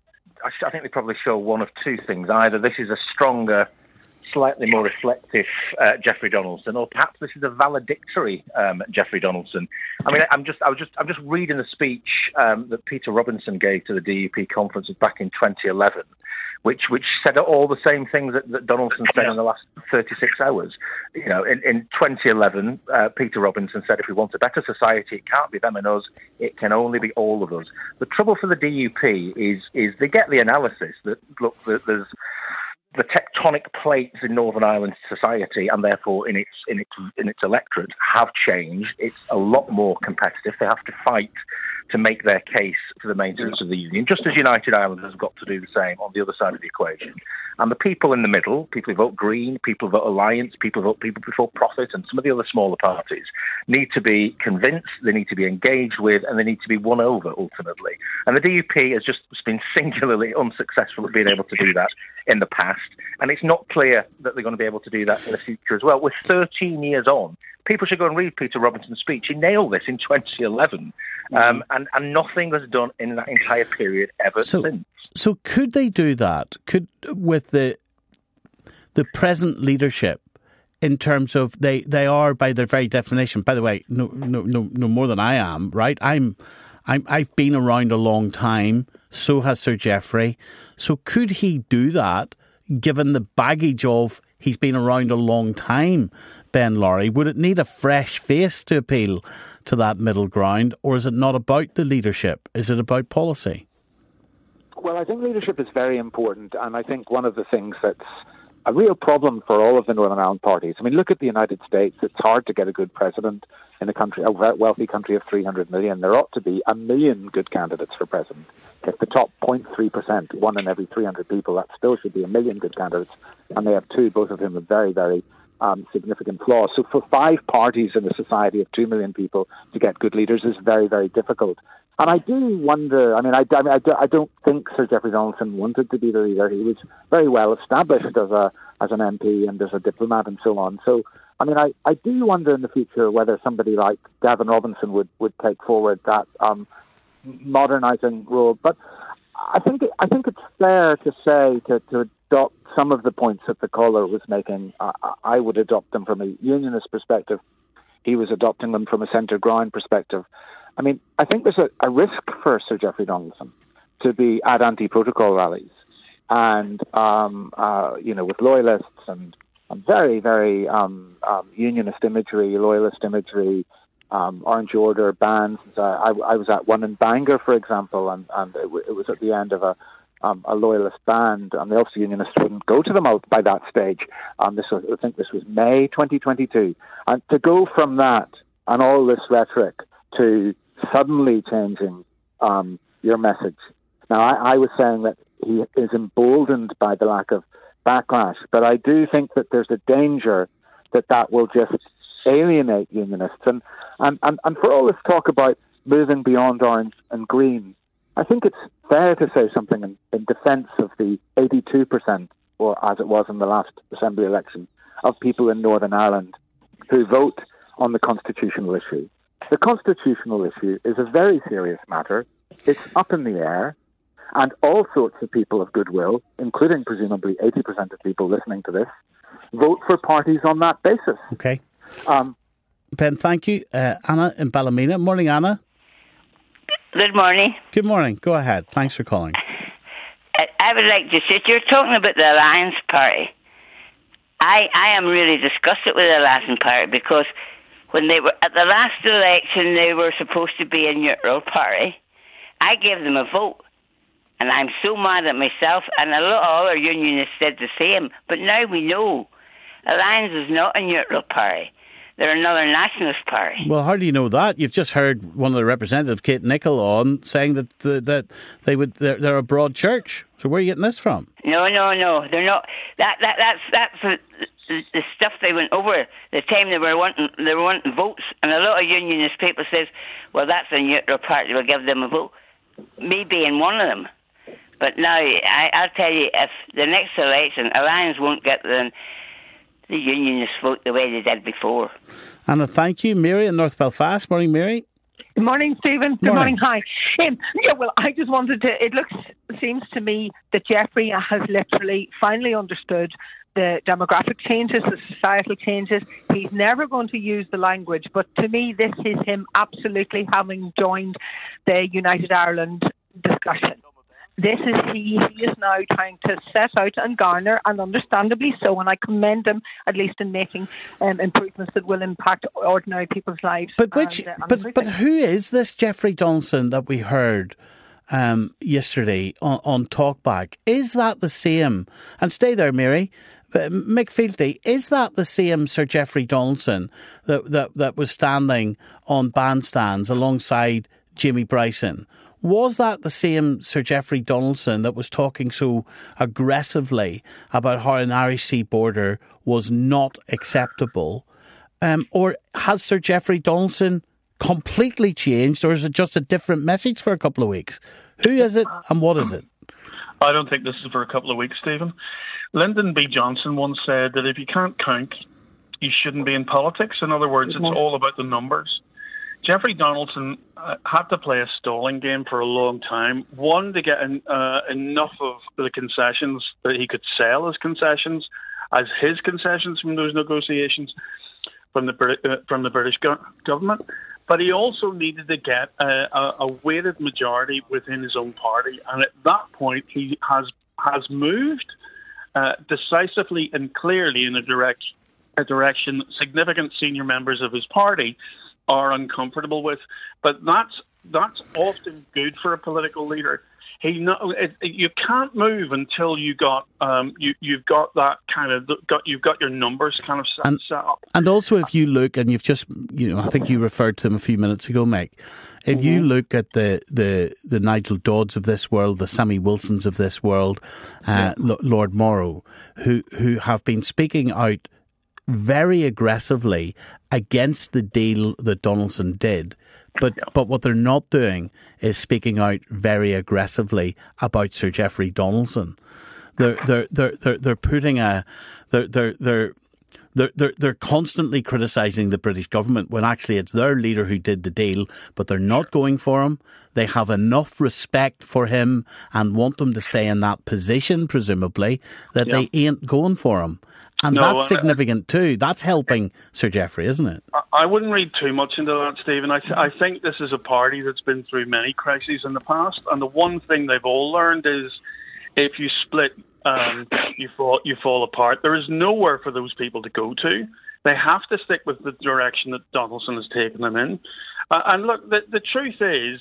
I, I think they probably show one of two things. Either this is a stronger, slightly more reflective uh, Jeffrey Donaldson, or perhaps this is a valedictory um, Jeffrey Donaldson. I mean, I'm just, I was just, I'm just reading the speech um, that Peter Robinson gave to the DUP conference back in 2011. Which, which said all the same things that, that Donaldson said in the last 36 hours. You know, in, in 2011, uh, Peter Robinson said, if we want a better society, it can't be them and us, it can only be all of us. The trouble for the DUP is, is they get the analysis that, look, that there's the tectonic plates in Northern Ireland society and therefore in its in its in its electorate have changed. It's a lot more competitive. They have to fight to make their case for the maintenance of the union, just as United Ireland has got to do the same on the other side of the equation. And the people in the middle, people who vote Green, people who vote Alliance, people who vote People Before Profit, and some of the other smaller parties, need to be convinced, they need to be engaged with, and they need to be won over ultimately. And the DUP has just been singularly unsuccessful at being able to do that in the past, and it's not clear that they're going to be able to do that in the future as well. We're 13 years on. People should go and read Peter Robinson's speech. He nailed this in 2011, um, and, and nothing was done in that entire period ever So, since. so could they do that? Could with the the present leadership in terms of they they are by their very definition. By the way, no no no no more than I am. Right? I'm I'm I've been around a long time. So has Sir Jeffrey. So could he do that? Given the baggage of he's been around a long time, Ben Lowry, would it need a fresh face to appeal to that middle ground, or is it not about the leadership? Is it about policy? Well, I think leadership is very important, and I think one of the things that's a real problem for all of the Northern Ireland parties. I mean, look at the United States. It's hard to get a good president in a country, a wealthy country of 300 million. There ought to be a million good candidates for president. If the top 0.3%, one in every 300 people, that still should be a million good candidates, and they have two, both of whom with very, very um, significant flaws. So for five parties in a society of two million people to get good leaders is very, very difficult. And I do wonder. I mean, I, I, mean, I, do, I don't think Sir Jeffrey Donaldson wanted to be the leader. He was very well established as a as an MP and as a diplomat and so on. So, I mean, I, I do wonder in the future whether somebody like Gavin Robinson would, would take forward that um, modernising role. But I think it, I think it's fair to say to, to adopt some of the points that the caller was making. I, I would adopt them from a unionist perspective. He was adopting them from a centre ground perspective. I mean, I think there's a, a risk for Sir Jeffrey Donaldson to be at anti-protocol rallies and um, uh, you know with loyalists and, and very very um, um, unionist imagery, loyalist imagery, um, Orange Order bands. Uh, I, I was at one in Bangor, for example, and, and it, w- it was at the end of a um, a loyalist band, and the Ulster Unionists wouldn't go to them out by that stage. Um, this was, I think this was May 2022, and to go from that and all this rhetoric to suddenly changing um, your message. Now, I, I was saying that he is emboldened by the lack of backlash, but I do think that there's a danger that that will just alienate unionists. And, and, and, and for all this talk about moving beyond orange and green, I think it's fair to say something in, in defence of the 82%, or as it was in the last Assembly election, of people in Northern Ireland who vote on the constitutional issue. The constitutional issue is a very serious matter. It's up in the air, and all sorts of people of goodwill, including presumably 80% of people listening to this, vote for parties on that basis. Okay. Um, Ben, thank you. Uh, Anna in Ballymena. Morning, Anna. Good morning. Good morning. Go ahead. Thanks for calling. I, I would like to say, you're talking about the Alliance Party. I, I am really disgusted with the Alliance Party because when they were at the last election, they were supposed to be a neutral party. I gave them a vote, and I'm so mad at myself. And a lot of other unionists said the same. But now we know Alliance is not a neutral party. they're another nationalist party. Well, how do you know that? You've just heard one of the representatives, Kate Nicholl, on saying that the, that they would they're, they're a broad church. So where are you getting this from? No, no, no, they're not. That that that's that's the, the stuff they went over the time they were wanting they were wanting votes, and a lot of unionist people says, well, that's a neutral party, we'll give them a vote. Me being one of them. But now, I, I'll tell you, if the next election, Alliance won't get the the unionists vote the way they did before. Anna, thank you. Mary in North Belfast. Morning, Mary. Good morning, Stephen. Good Morning. morning. Hi. Um, yeah, well, I just wanted to. It looks, seems to me that Jeffrey has literally finally understood the demographic changes, the societal changes. He's never going to use the language, but to me, this is him absolutely having joined the United Ireland discussion. This is he. He is now trying to set out and garner, and understandably so. And I commend him at least in making um, improvements that will impact ordinary people's lives. But which, and, uh, and but everything. but who is this Jeffrey Donaldson that we heard um, yesterday on, on Talkback? Is that the same? And stay there, Mary. Uh, Mick Fealty, is that the same Sir Jeffrey Donaldson that, that that was standing on bandstands alongside Jimmy Bryson? Was that the same Sir Jeffrey Donaldson that was talking so aggressively about how an Irish sea border was not acceptable? Um, or has Sir Jeffrey Donaldson completely changed, or is it just a different message for a couple of weeks? Who is it and what is it? I don't think this is for a couple of weeks, Stephen. Lyndon B. Johnson once said that if you can't count, you shouldn't be in politics. In other words, it's all about the numbers. Jeffrey Donaldson uh, had to play a stalling game for a long time. One, to get uh, enough of the concessions that he could sell as concessions, as his concessions from those negotiations from the uh, from the British go- government. But he also needed to get a, a, a weighted majority within his own party, and at that point, he has has moved uh, decisively and clearly in a direct a direction significant senior members of his party are uncomfortable with. But that's that's often good for a political leader. He no, it, it- you can't move until you got um, you you've got that kind of got you've got your numbers kind of set, And- set up. And also, if you look, and you've just, you know, I think you referred to him a few minutes ago, Mike. If you look at the, the, the Nigel Dodds of this world, the Sammy Wilsons of this world, uh, L- Lord Morrow, who who have been speaking out very aggressively against the deal that Donaldson did. But but what they're not doing is speaking out very aggressively about Sir Jeffrey Donaldson. They're they're they're they're, they're putting a they're they're they're they're, they're, they're constantly criticising the British government when actually it's their leader who did the deal, but they're not going for him. They have enough respect for him and want them to stay in that position, presumably, that Yeah. they ain't going for him. And No, that's I- significant too. That's helping Sir Jeffrey, isn't it? I- I wouldn't read too much into that, Stephen. I, th- I think this is a party that's been through many crises in the past, and the one thing they've all learned is if you split, you fall you fall apart. There is nowhere for those people to go to. They have to stick with the direction that Donaldson has taken them in. Uh, and look, the, the truth is,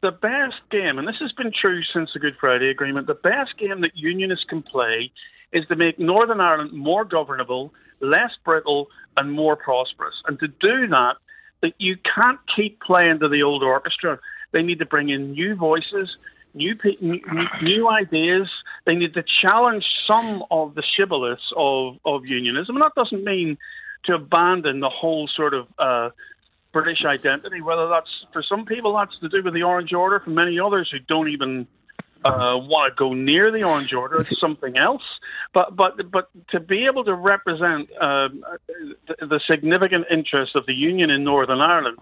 the best game, and this has been true since the Good Friday Agreement, the best game that unionists can play is to make Northern Ireland more governable, less brittle, and more prosperous. And to do that, that you can't keep playing to the old orchestra. They need to bring in new voices, new, new- new ideas. They need to challenge some of the shibboleths of, of unionism. And that doesn't mean to abandon the whole sort of uh, British identity. Whether that's for some people that's to do with the Orange Order, for many others who don't even uh, want to go near the Orange Order, it's something else. But but but to be able to represent um, the, the significant interests of the Union in Northern Ireland,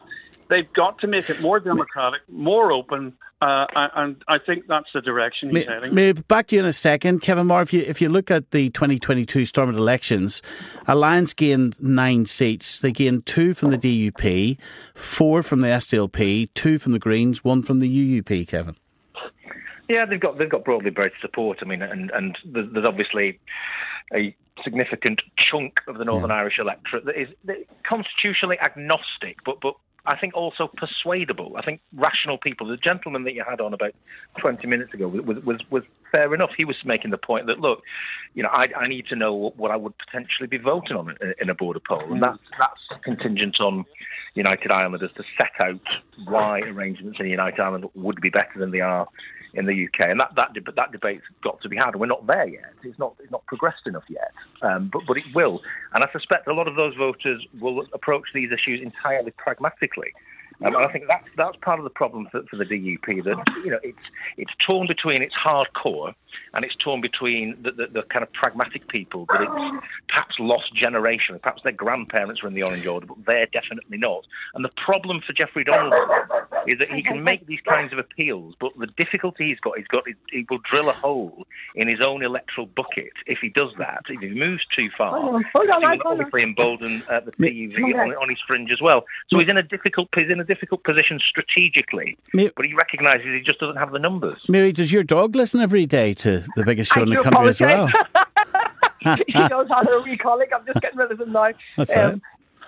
they've got to make it more democratic, more open, uh, and I think that's the direction he's May- heading. Maybe back to you in a second, Kevin Meagher. If you if you look at the 2022 Stormont elections, Alliance gained nine seats. They gained two from the DUP, four from the SDLP, two from the Greens, one from the UUP. Kevin. Yeah, they've got they've got broadly based support. I mean, and and there's there's obviously a significant chunk of the Northern Irish electorate that is constitutionally agnostic, but but I think also persuadable. I think rational people. The gentleman that you had on about 20 minutes ago was was, was fair enough. He was making the point that look, you know, I, I need to know what, I would potentially be voting on in, in a border poll, and that's that's contingent on United Islanders to set out why arrangements in United Ireland would be better than they are in the UK, and that that deb- that debate's got to be had. We're not there yet. It's not it's not progressed enough yet, um, but but it will. And I suspect a lot of those voters will approach these issues entirely pragmatically. Um, and I think that's that's part of the problem for, for the DUP that you know it's it's torn between its hardcore and it's torn between the, the, the kind of pragmatic people that it's perhaps lost generation. Perhaps their grandparents were in the Orange Order, but they're definitely not. And the problem for Jeffrey Donaldson is that he can make these kinds of appeals, but the difficulty he's got, he's got, he will drill a hole in his own electoral bucket if he does that. If he moves too far, Hold on, hold on, he will hold on. obviously embolden uh, the TUV on, on his fringe as well. So he's in a difficult, he's in a difficult position strategically, Me- but he recognises he just doesn't have the numbers. Mary, does your dog listen every day to the biggest show I in the do country as well? apologise. he knows how to wee colic. I'm just getting rid of him now. That's all um,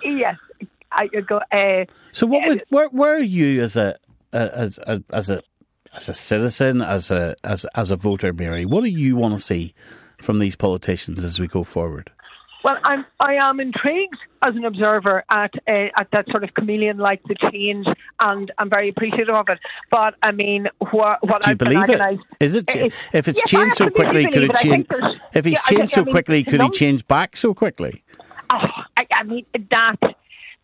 Yes, I go. Uh, So what would where where are you as a as as, as a as a citizen as a as as a voter, Mary? What do you want to see from these politicians as we go forward? Well, I'm I am intrigued as an observer at uh, at that sort of chameleon like the change, and I'm very appreciative of it. But I mean, what what Do you I've believe it? agonised- Is it Uh, if it's yes, changed so quickly? Could it change? If he's yeah, think- changed I so mean, quickly, could he change back so quickly? Oh, I, I mean that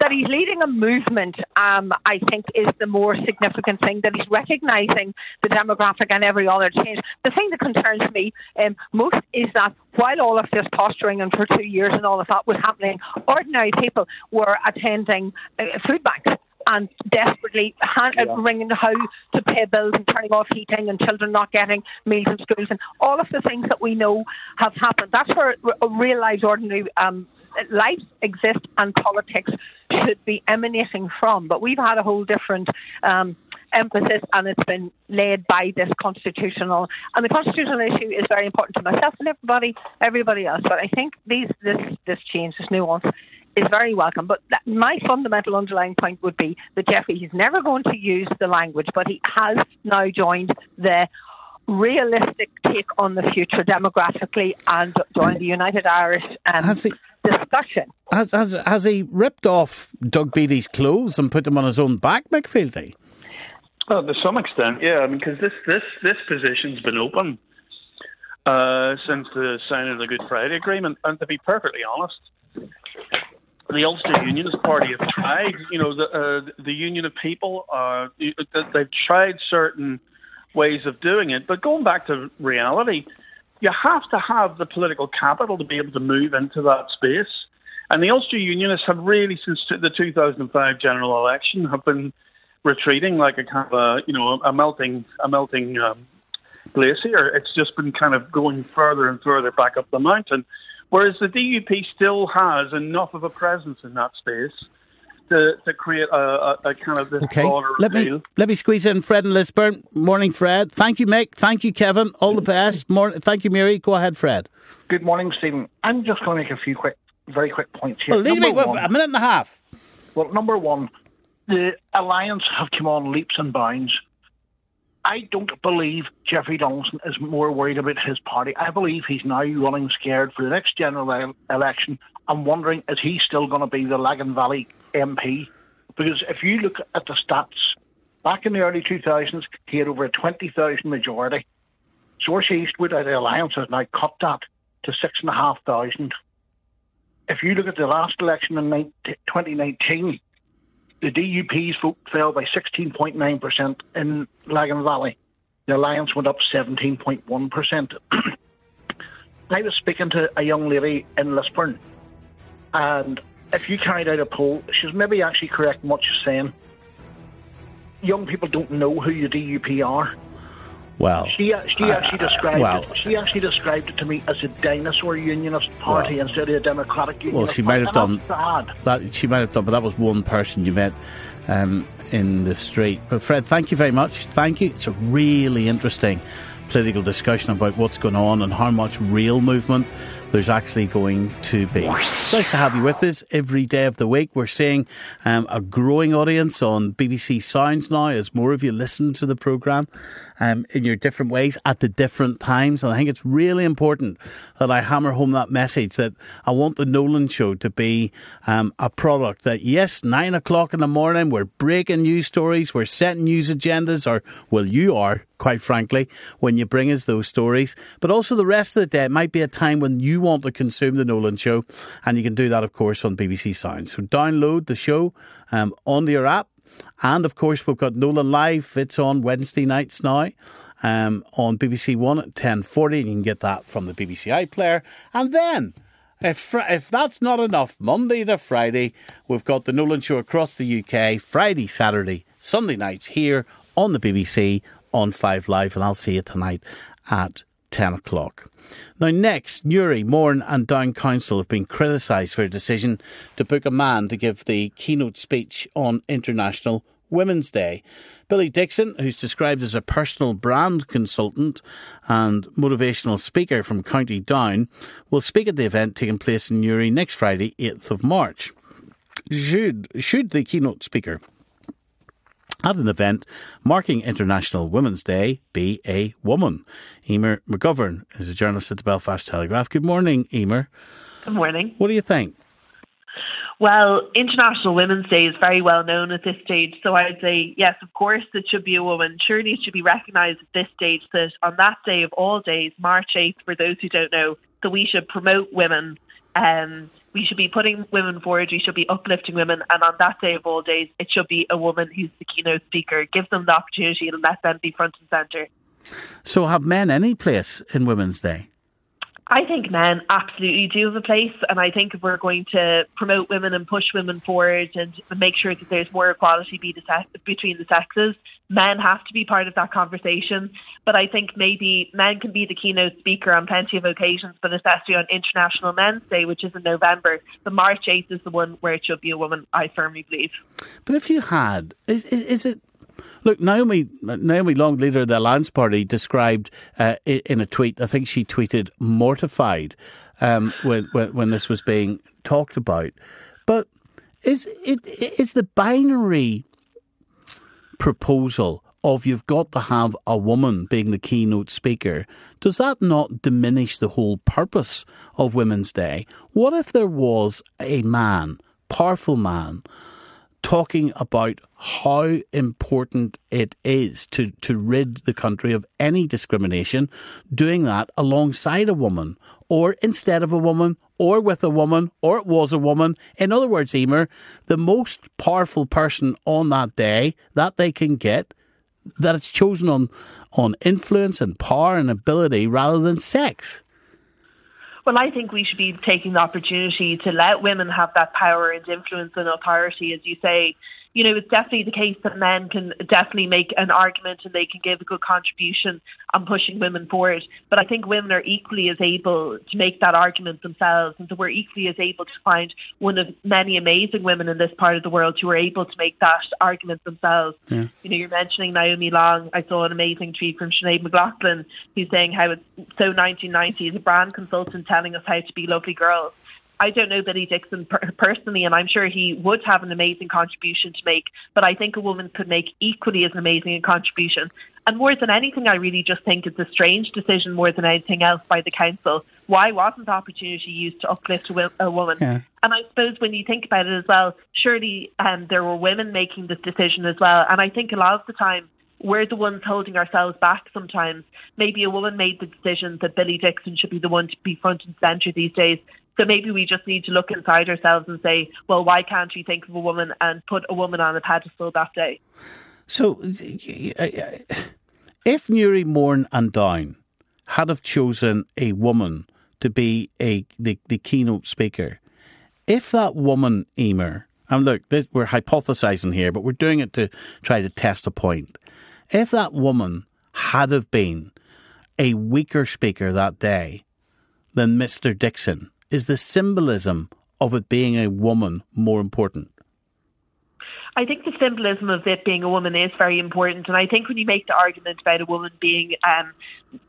that he's leading a movement. Um, I think is the more significant thing that he's recognising the demographic and every other change. The thing that concerns me um, most is that while all of this posturing and for two years and all of that was happening, ordinary people were attending uh, food banks. And desperately hand, uh, ringing how to pay bills and turning off heating and children not getting meals in schools and all of the things that we know have happened. That's where real lives, ordinary um, lives exist and politics should be emanating from. But we've had a whole different um, emphasis and it's been led by this constitutional and the constitutional issue is very important to myself and everybody everybody else. But I think these this this change, this nuance is very welcome. But that, my fundamental underlying point would be that Jeffrey he's never going to use the language, but he has now joined the realistic take on the future demographically and joined the United Irish um, Has he- discussion. Has, has has he ripped off Doug Beattie's clothes and put them on his own back, Mick Fealty? Well, to some extent, yeah. I mean, because this this this position's been open uh, since the signing of the Good Friday Agreement, and to be perfectly honest, the Ulster Unionist Party have tried. You know, the uh, the Union of People, uh, they've tried certain ways of doing it, but going back to reality, you have to have the political capital to be able to move into that space. And the Ulster Unionists have really, since the 2005 general election, have been retreating like a kind of a you know a melting a melting um, glacier. It's just been kind of going further and further back up the mountain. Whereas the DUP still has enough of a presence in that space to, to create a, a, a kind of this Okay, broader let me appeal. let me squeeze in Fred and Lisburn. Morning, Fred. Thank you, Mick. Thank you, Kevin. All the best. More, thank you, Mary. Go ahead, Fred. Good morning, Stephen. I'm just going to make a few quick, very quick points here. Well, leave me Number with one- a minute and a half. Well, number one, the Alliance have come on leaps and bounds. I don't believe Jeffrey Donaldson is more worried about his party. I believe he's now running scared for the next general election. I'm wondering, is he still going to be the Lagan Valley MP? Because if you look at the stats, back in the early 2000s, he had over a 20,000 majority. Sorcha Eastwood of the Alliance has now cut that to 6,500. If you look at the last election in 19 2019, the DUP's vote fell by 16.9% in Lagan Valley. The Alliance went up 17.1%. I was speaking to a young lady in Lisburn, and if you carried out a poll, she's maybe actually correct in what she's saying. Young people don't know who the DUP are. Well, She, uh, she uh, actually uh, described well- it. She actually described it to me as a dinosaur unionist party Well- instead of a democratic unionist. Well, she might have done And that's sad. that. She might have done, but that was one person you met um, in the street. But Fred, thank you very much. Thank you. It's a really interesting political discussion about what's going on and how much real movement there's actually going to be. It's nice to have you with us every day of the week. We're seeing um, a growing audience on BBC Sounds now as more of you listen to the programme um, in your different ways at the different times. And I think it's really important that I hammer home that message that I want the Nolan Show to be um, a product that, yes, nine o'clock in the morning, we're breaking news stories, we're setting news agendas, or, well, you are quite frankly, when you bring us those stories. But also the rest of the day, it might be a time when you want to consume the Nolan Show, and you can do that, of course, on BBC Sound. So download the show um, your app, and of course, we've got Nolan Live. It's on Wednesday nights now. Um, on BBC One at ten forty, and you can get that from the BBC iPlayer. And then, if if that's not enough, Monday to Friday, we've got the Nolan Show across the UK. Friday, Saturday, Sunday nights here on the BBC on Five Live, and I'll see you tonight at ten o'clock. Now, next, Newry, Mourne, and Down Council have been criticised for a decision to book a man to give the keynote speech on International Women's Day. Billy Dixon, who's described as a personal brand consultant and motivational speaker from County Down, will speak at the event taking place in Newry next Friday, 8th of March. Should, should the keynote speaker at an event marking International Women's Day be a woman. Emer McGovern is a journalist at the Belfast Telegraph. Good morning, Emer. Good morning. What do you think? Well, International Women's Day is very well known at this stage, so I'd say yes, of course, it should be a woman. Surely it should be recognised at this stage that on that day of all days, March 8th, for those who don't know, that we should promote women. Um, we should be putting women forward. We should be uplifting women. And on that day of all days, it should be a woman who's the keynote speaker. Give them the opportunity and let them be front and centre. So, have men any place in Women's Day? I think men absolutely do have a place, and I think if we're going to promote women and push women forward and make sure that there's more equality between the sexes, men have to be part of that conversation. But I think maybe men can be the keynote speaker on plenty of occasions, but especially on International Men's Day, which is in November. The March 8th is the one where it should be a woman, I firmly believe. But if you had, is, is it Look, Naomi Naomi Long, leader of the Alliance Party, described uh, in a tweet. I think she tweeted mortified um, when, when, when this was being talked about. But is it is the binary proposal of you've got to have a woman being the keynote speaker, does that not diminish the whole purpose of Women's Day? What if there was a man, powerful man, talking about how important it is to, to rid the country of any discrimination, doing that alongside a woman, or instead of a woman, or with a woman, or it was a woman. In other words, Emer, the most powerful person on that day that they can get, that it's chosen on, on influence and power and ability rather than sex. Well, I think we should be taking the opportunity to let women have that power and influence and authority, as you say, you know, it's definitely the case that men can definitely make an argument and they can give a good contribution on pushing women forward. But I think women are equally as able to make that argument themselves, and so we're equally as able to find one of many amazing women in this part of the world who are able to make that argument themselves. Yeah. You know, you're mentioning Naomi Long. I saw an amazing tweet from Sinead McLaughlin who's saying how it's so 1990 as a brand consultant telling us how to be lovely girls. I don't know Billy Dixon per- personally, and I'm sure he would have an amazing contribution to make. But I think a woman could make equally as amazing a contribution. And more than anything, I really just think it's a strange decision more than anything else by the council. Why wasn't the opportunity used to uplift a, a woman? Yeah. And I suppose when you think about it as well, surely um, there were women making this decision as well. And I think a lot of the time, we're the ones holding ourselves back sometimes. Maybe a woman made the decision that Billy Dixon should be the one to be front and centre these days. So maybe we just need to look inside ourselves and say, well, why can't we think of a woman and put a woman on a pedestal that day? So, if Newry, Mourne and Down had have chosen a woman to be a the, the keynote speaker, if that woman, Emer, and look, this, we're hypothesizing here, but we're doing it to try to test a point. If that woman had have been a weaker speaker that day than Mr. Dixon, is the symbolism of it being a woman more important? I think the symbolism of it being a woman is very important, and I think when you make the argument about a woman being um,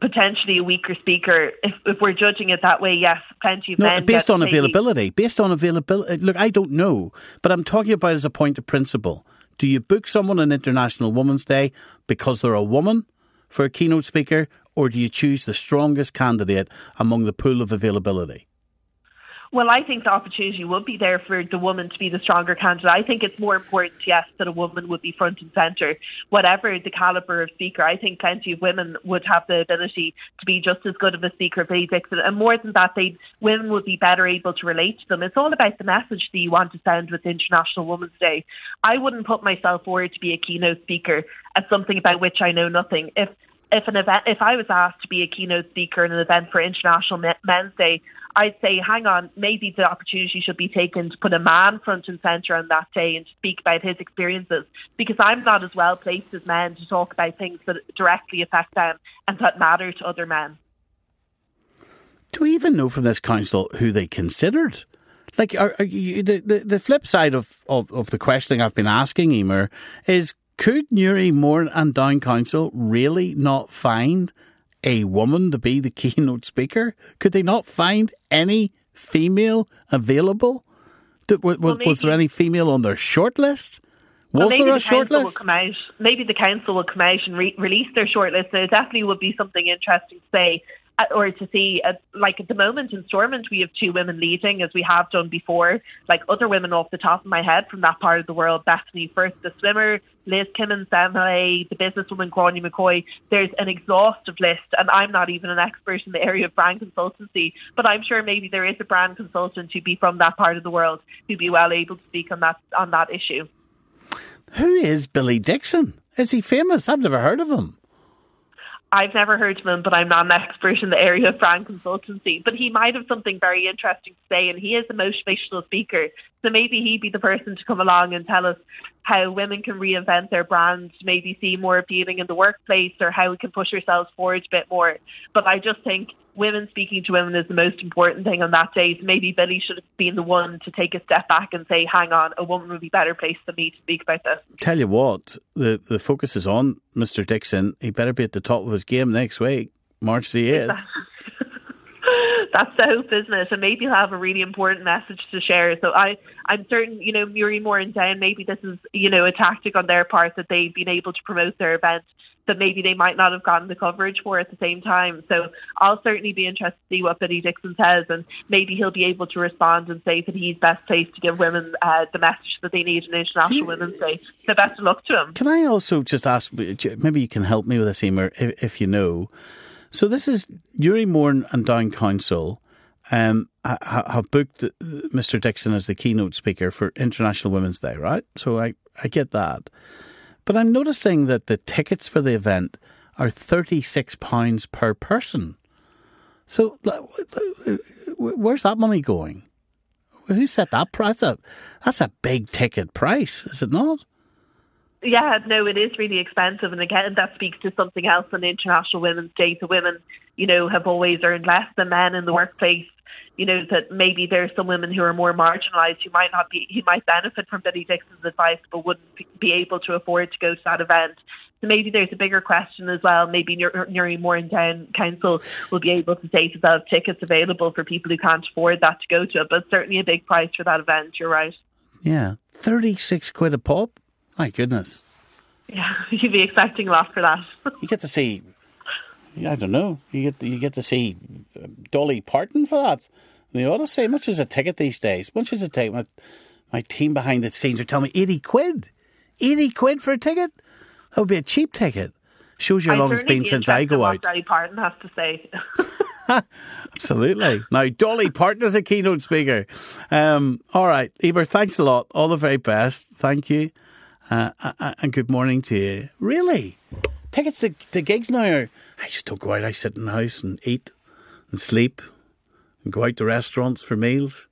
potentially a weaker speaker, if, if we're judging it that way, yes, plenty of No, men. based on availability. Based on availability. Look, I don't know, but I'm talking about as a point of principle. Do you book someone on International Women's Day because they're a woman for a keynote speaker, or do you choose the strongest candidate among the pool of availability? Well, I think the opportunity would be there for the woman to be the stronger candidate. I think it's more important, yes, that a woman would be front and centre. Whatever the calibre of speaker, I think plenty of women would have the ability to be just as good of a speaker Billy Dixon. And more than that, they women would be better able to relate to them. It's all about the message that you want to send with International Women's Day. I wouldn't put myself forward to be a keynote speaker at something about which I know nothing. If if an event, if I was asked to be a keynote speaker in an event for International Men's Day, I'd say, hang on, maybe the opportunity should be taken to put a man front and centre on that day and speak about his experiences, because I'm not as well placed as men to talk about things that directly affect them and that matter to other men. Do we even know from this council who they considered? Like, are, are you, the, the the flip side of, of, of the questioning I've been asking, Emer, is could Newry, Mourne and Down Council really not find a woman to be the keynote speaker? Could they not find any female available? Did, was, Well, was there any female on their shortlist? Was Well, maybe there a the council will come out. Maybe the council will come out and re- release their shortlist. There definitely would be something interesting to say uh, or to see. Uh, like at the moment in Stormont, we have two women leading, as we have done before. Like other women off the top of my head from that part of the world: Bethany Firth, the swimmer, Liz Kimmins, Emily, the businesswoman Grania McCoy. There's an exhaustive list, and I'm not even an expert in the area of brand consultancy, but I'm sure maybe there is a brand consultant who'd be from that part of the world who'd be well able to speak on that on that issue. Who is Billy Dixon? Is he famous? I've never heard of him. I've never heard of him, but I'm not an expert in the area of brand consultancy. But he might have something very interesting to say, and he is a motivational speaker. So maybe he'd be the person to come along and tell us how women can reinvent their brands, maybe see more appealing in the workplace, or how we can push ourselves forward a bit more. But I just think women speaking to women is the most important thing on that day. So maybe Billy should have been the one to take a step back and say, hang on, a woman would be better placed than me to speak about this. Tell you what, the, the focus is on Mr. Dixon. He better be at the top of his game next week, March the 8th. that's the hope, isn't it? And maybe he'll have a really important message to share. So I, I'm certain, you know, Newry Mourne and Down, maybe this is, you know, a tactic on their part that they've been able to promote their event that maybe they might not have gotten the coverage for at the same time. So I'll certainly be interested to see what Billy Dixon says, and maybe he'll be able to respond and say that he's best placed to give women uh, the message that they need in International Women's Day. So best of luck to him. Can I also just ask, maybe you can help me with this, Emer, if, if you know. So this is Newry Mourne and Down Council Um, have booked uh, Mr. Dixon as the keynote speaker for International Women's Day, right? So I, I get that. But I'm noticing that the tickets for the event are £36 per person. So where's that money going? Who set that price up? That's a big ticket price, is it not? Yeah, no, it is really expensive, and again, that speaks to something else on International Women's Day. The women, you know, have always earned less than men in the workplace. You know that maybe there's some women who are more marginalised who might not be, who might benefit from Billy Dixon's advice, but wouldn't be able to afford to go to that event. So maybe there's a bigger question as well. Maybe Newry Mourne Down Council will be able to say to have tickets available for people who can't afford that to go to it. But certainly a big price for that event. You're right. Yeah, thirty six quid a pop. My goodness. Yeah, you'd be expecting a lot for that. you get to see. I don't know. You get you get to see Dolly Parton for that. And to say, much is a ticket these days? Much is a ticket? My, my team behind the scenes are telling me eighty quid. Eighty quid for a ticket? That would be a cheap ticket. Shows you how long it's been since I go out. Dolly Parton has to say. Absolutely. Now, Dolly Parton's a keynote speaker. Um, all right, Emer, thanks a lot. All the very best. Thank you. Uh, and good morning to you. Really? Tickets to, to gigs now are, I just don't go out. I sit in the house and eat and sleep and go out to restaurants for meals.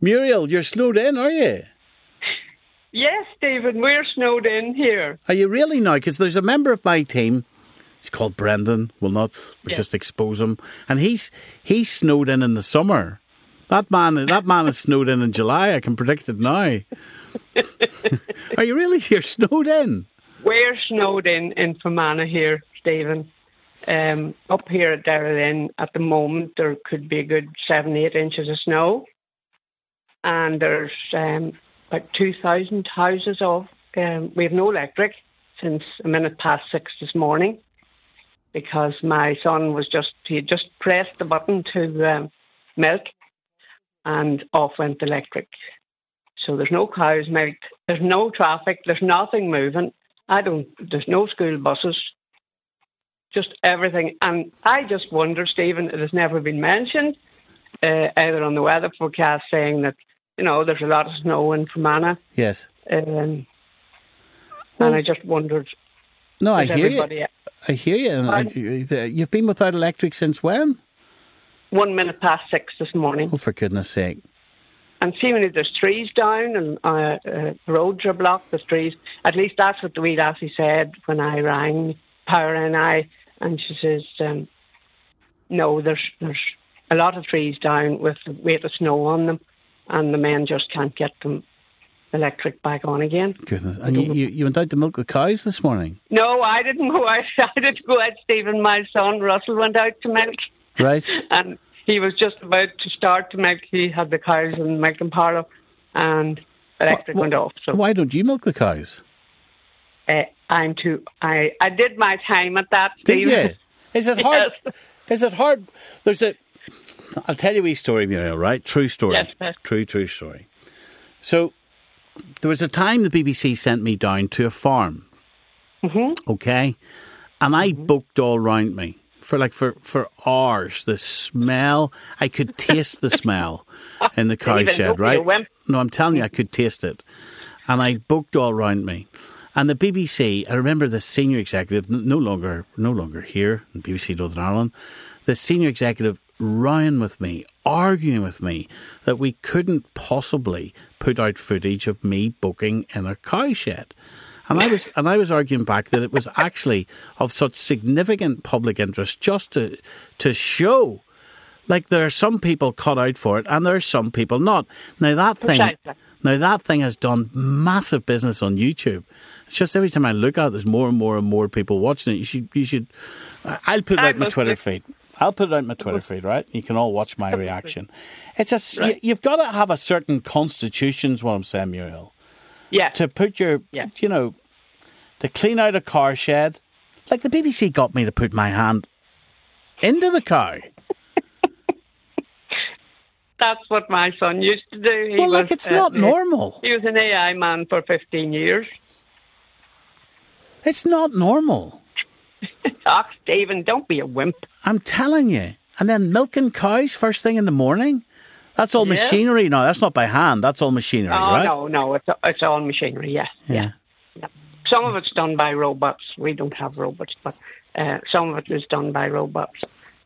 Muriel, you're snowed in, are you? Yes, David, we're snowed in here. Are you really now? Because there's a member of my team. He's called Brendan. We'll not Yes. just expose him. And he's he's snowed in in the summer. That man, that man is snowed in in July. I can predict it now. Are you really here snowed in? We're snowed in in Fermanagh here, Stephen. Um, up here at Derrylin, at the moment, there could be a good seven, eight inches of snow. And there's um, about 2,000 houses off. Um, we have no electric since a minute past six this morning because my son was just, he had just pressed the button to um, milk and off went the electric. So there's no cows milked, there's no traffic, there's nothing moving. I don't, there's no school buses, just everything. And I just wonder, Stephen, it has never been mentioned, uh, either on the weather forecast saying that, you know, there's a lot of snow in Fermanagh. Yes. Um, and I just wondered. No, I hear you. I hear you. You've been without electric since when? One minute past six this morning. Oh, for goodness sake. And seemingly there's trees down and uh, uh, roads are blocked. There's trees. At least that's what the wee lassie said when I rang Power NI, and she says, um, "No, there's there's a lot of trees down with the weight of snow on them, and the men just can't get them electric back on again." Goodness. And you, you, you went out to milk the cows this morning, No, I didn't go out. I didn't go out, Stephen. My son Russell went out to milk. Right? and he was just about to start to milk. He had the cows in the milking parlour, and electric went off. So Why don't you milk the cows? uh, I'm too. I I did my time at that. Did you? Is it hard? Yes. Is it hard? There's a. I'll tell you a story, Muriel. Right? True story. Yes, yes. True, true story. So, there was a time the BBC sent me down to a farm. Mm-hmm. Okay, and I booked all round me for like for for hours. The smell, I could taste the smell in the cow shed. don't be a Right? No, I'm telling you, I could taste it, and I booked all round me. And the BBC, I remember the senior executive, no longer no longer here in BBC Northern Ireland, the senior executive rowing with me, arguing with me that we couldn't possibly put out footage of me booking in a cow shed. And I was and I was arguing back that it was actually of such significant public interest just to to show like there are some people cut out for it and there are some people not. Now that thing Precisely. now that thing has done massive business on YouTube. It's just every time I look at it, there's more and more and more people watching it. You should you should I'll put it out my Twitter feed. I'll put it out my Twitter feed, right? You can all watch my reaction. It's a s- you, you've got to have a certain constitution, is what I'm saying, Muriel. Yeah. To put your, yeah. you know, to clean out a car shed. Like the BBC got me to put my hand into the cow. That's what my son used to do. He Well, like, was, it's not normal. He was an AI man for 15 years. It's not normal. Ah, Stephen, don't be a wimp. I'm telling you. And then milking cows first thing in the morning. That's all Yeah. machinery. No, that's not by hand. That's all machinery, oh right? no, no, it's it's all machinery. Yes, Yeah. some of it's done by robots. We don't have robots, but uh, some of it is done by robots.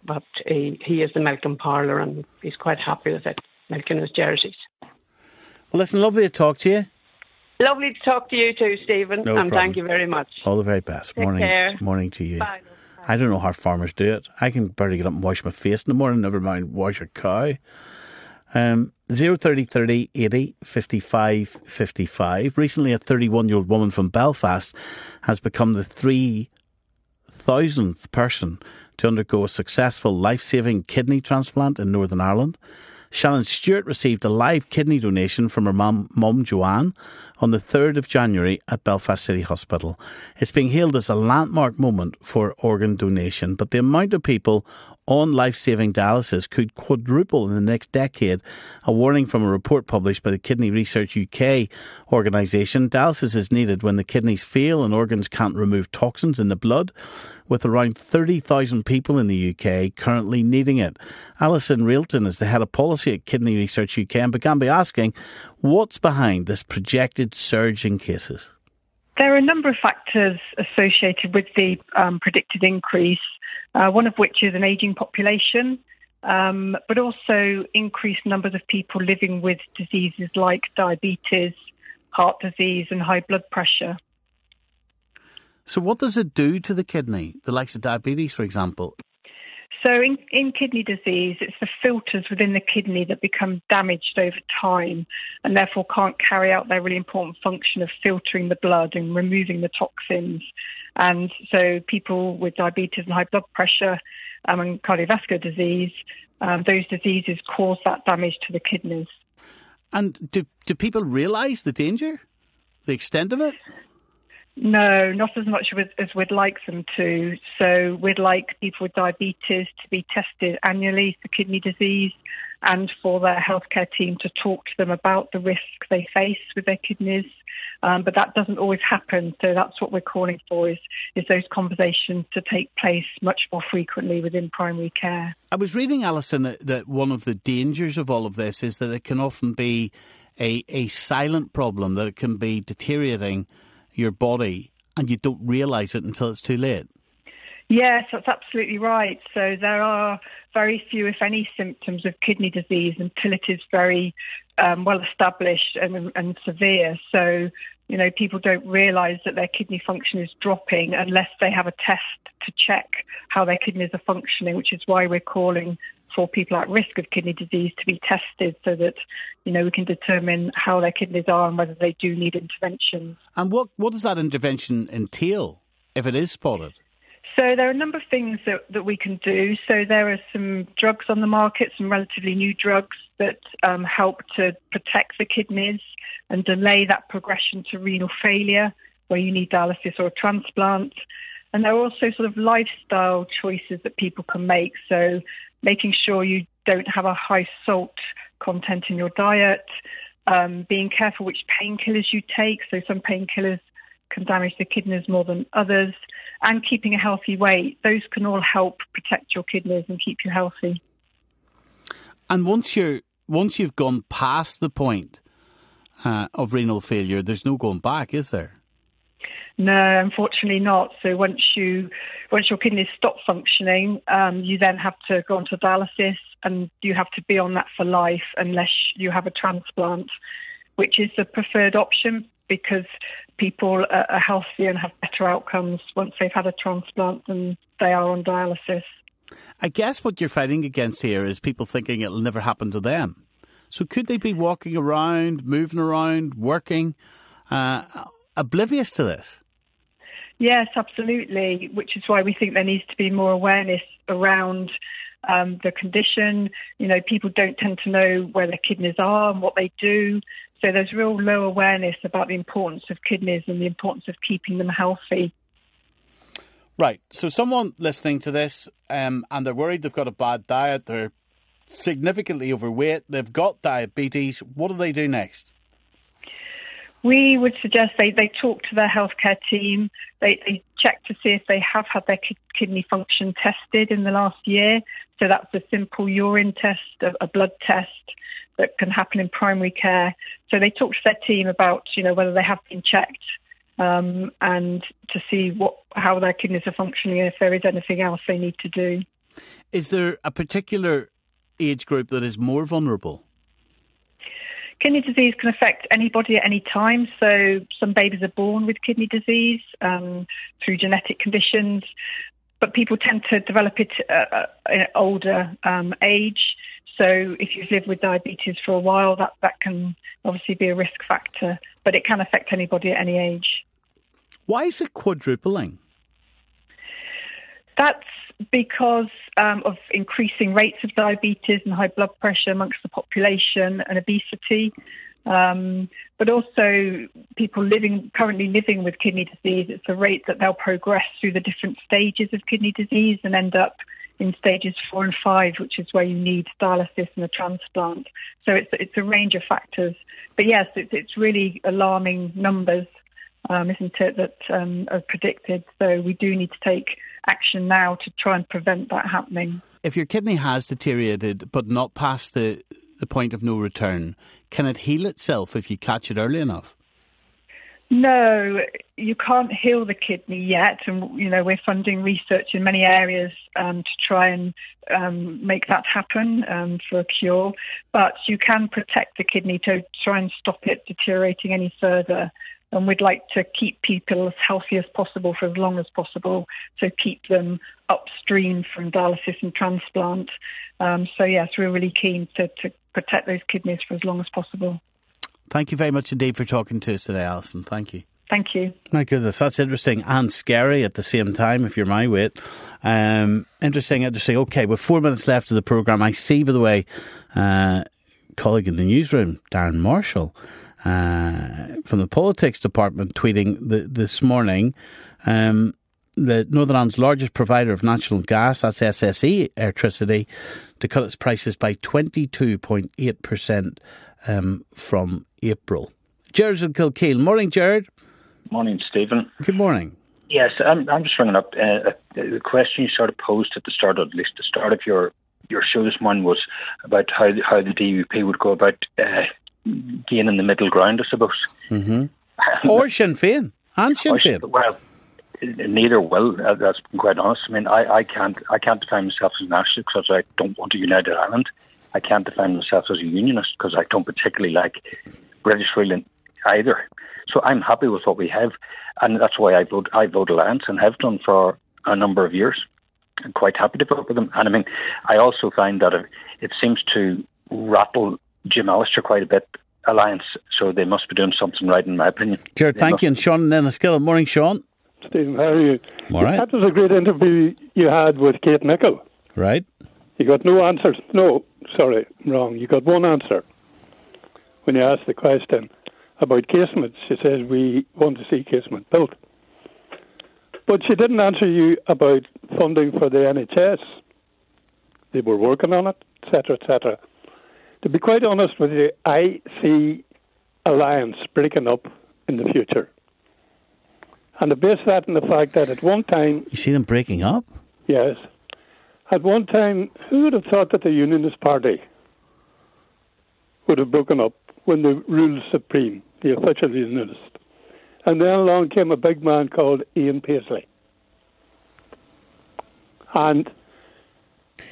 But he he is the milking parlour, and he's quite happy with it, milking his jerseys. Well, listen, lovely to talk to you. Lovely to talk to you too, Stephen, No and problem. thank you very much. All the very best. Take morning, care. morning to you. Bye. I don't know how farmers do it. I can barely get up and wash my face in the morning, never mind wash a cow. Um, 030 30 80 55 55. Recently, a 31 year old woman from Belfast has become the 3,000th person to undergo a successful life saving kidney transplant in Northern Ireland. Shannon Stewart received a live kidney donation from her mum, mum Joanne, on the 3rd of January at Belfast City Hospital. It's being hailed as a landmark moment for organ donation, but the amount of people on life saving dialysis could quadruple in the next decade. A warning from a report published by the Kidney Research UK organisation. Dialysis is needed when the kidneys fail and organs can't remove toxins in the blood with around 30,000 people in the UK currently needing it. Alison Railton is the head of policy at Kidney Research UK and began by asking what's behind this projected surge in cases. There are a number of factors associated with the um, predicted increase, uh, one of which is an ageing population, um, but also increased numbers of people living with diseases like diabetes, heart disease, and high blood pressure. So, what does it do to the kidney? The likes of diabetes, for example. So, in, in kidney disease, it's the filters within the kidney that become damaged over time and therefore can't carry out their really important function of filtering the blood and removing the toxins. And so, people with diabetes and high blood pressure um, and cardiovascular disease, um, those diseases cause that damage to the kidneys. And do, do people realise the danger, the extent of it? No, not as much as, we'd like them to. So we'd like people with diabetes to be tested annually for kidney disease and for their healthcare team to talk to them about the risks they face with their kidneys. Um, but that doesn't always happen. So that's what we're calling for is, is those conversations to take place much more frequently within primary care. I was reading, Alison, that, that one of the dangers of all of this is that it can often be a, a silent problem, that it can be deteriorating your body and you don't realise it until it's too late. Yes, that's absolutely right. So there are very few, if any, symptoms of kidney disease until it is very um, well established and, and severe. So, you know, people don't realise that their kidney function is dropping unless they have a test to check how their kidneys are functioning, which is why we're calling for people at risk of kidney disease to be tested so that you know we can determine how their kidneys are and whether they do need intervention. And what what does that intervention entail if it is spotted? So there are a number of things that, that we can do. So there are some drugs on the market, some relatively new drugs that um, help to protect the kidneys and delay that progression to renal failure, where you need dialysis or a transplant. And there are also sort of lifestyle choices that people can make. So making sure you don't have a high salt content in your diet, um, being careful which painkillers you take. So some painkillers can damage the kidneys more than others, and keeping a healthy weight. Those can all help protect your kidneys and keep you healthy. And once you're once you've gone past the point uh, of renal failure, there's no going back, is there? No, unfortunately not. So once you once your kidneys stop functioning, um, you then have to go on to dialysis, and you have to be on that for life unless you have a transplant, which is the preferred option because people are healthier and have better outcomes once they've had a transplant than they are on dialysis. I guess what you're fighting against here is people thinking it'll never happen to them. So could they be walking around, moving around, working, uh, oblivious to this? Yes, absolutely. Which is why we think there needs to be more awareness around um, the condition. You know, people don't tend to know where their kidneys are and what they do. So there's real low awareness about the importance of kidneys and the importance of keeping them healthy. Right. So someone listening to this um, and they're worried they've got a bad diet, they're significantly overweight, they've got diabetes. What do they do next? We would suggest they, they talk to their healthcare team. They, they check to see if they have had their kidney function tested in the last year. So that's a simple urine test, a, a blood test that can happen in primary care. So they talk to their team about, you know, whether they have been checked um, and to see what how their kidneys are functioning and if there is anything else they need to do. Is there a particular age group that is more vulnerable? Kidney disease can affect anybody at any time. So some babies are born with kidney disease um, through genetic conditions, but people tend to develop it at an older um, age. So if you've lived with diabetes for a while, that, that can obviously be a risk factor, but it can affect anybody at any age. Why is it quadrupling? That's because um, of increasing rates of diabetes and high blood pressure amongst the population and obesity. Um, but also people living currently living with kidney disease. It's the rate that they'll progress through the different stages of kidney disease and end up in stages four and five, which is where you need dialysis and a transplant. So it's it's a range of factors. But yes, it's it's really alarming numbers, um, isn't it, that um, are predicted. So we do need to take action now to try and prevent that happening. If your kidney has deteriorated but not past the, the point of no return, can it heal itself if you catch it early enough? No, you can't heal the kidney yet, and you know we're funding research in many areas um, to try and um, make that happen um, for a cure. But you can protect the kidney to try and stop it deteriorating any further and we'd like to keep people as healthy as possible for as long as possible. So keep them upstream from dialysis and transplant. Um, so yes, we're really keen to, to protect those kidneys for as long as possible. Thank you very much indeed for talking to us today, Alison. Thank you. Thank you. My goodness, that's interesting and scary at the same time, if you're my weight. Um, interesting, interesting. Okay, with four minutes left of the programme, I see, by the way, uh, colleague in the newsroom, Darren Marshall, uh, from the politics department, tweeting the, this morning um, that Northern Ireland's largest provider of natural gas, that's SSE Airtricity, to cut its prices by 22.8% um, from April. Jared's in Kilkeel. Morning, Jared. Morning, Stephen. Good morning. Yes, I'm, I'm just ringing up. Uh, the question you sort of posed at the start, or at least the start of your your show this morning, was about how the, how the DUP would go about uh, gaining the middle ground, I suppose. Mm-hmm. or Sinn Féin. And Sinn Féin. Well, neither will. uh, That's quite honest. I mean, I, I can't I can't define myself as a nationalist because I don't want a united Ireland. I can't define myself as a unionist because I don't particularly like British ruling either. So I'm happy with what we have, and that's why I vote I vote Alliance and have done for a number of years. I'm quite happy to vote with them. And I mean, I also find that it, it seems to rattle Jim Allister quite a bit. Alliance, so they must be doing something right, in my opinion. Jared, They thank you. And Sean Enniskillen. Morning, Sean. Stephen, how are you? All right. That was a great interview you had with Kate Nicholl. Right. You got no answers. No, sorry, wrong. You got one answer when you asked the question about casement. She says we want to see casement built. But she didn't answer you about funding for the NHS. They were working on it, etc., etc. To be quite honest with you, I see Alliance breaking up in the future. And to base that on the fact that at one time You see them breaking up? Yes. At one time, who would have thought that the Unionist Party would have broken up when they ruled supreme, the official Unionist? And then along came a big man called Ian Paisley. And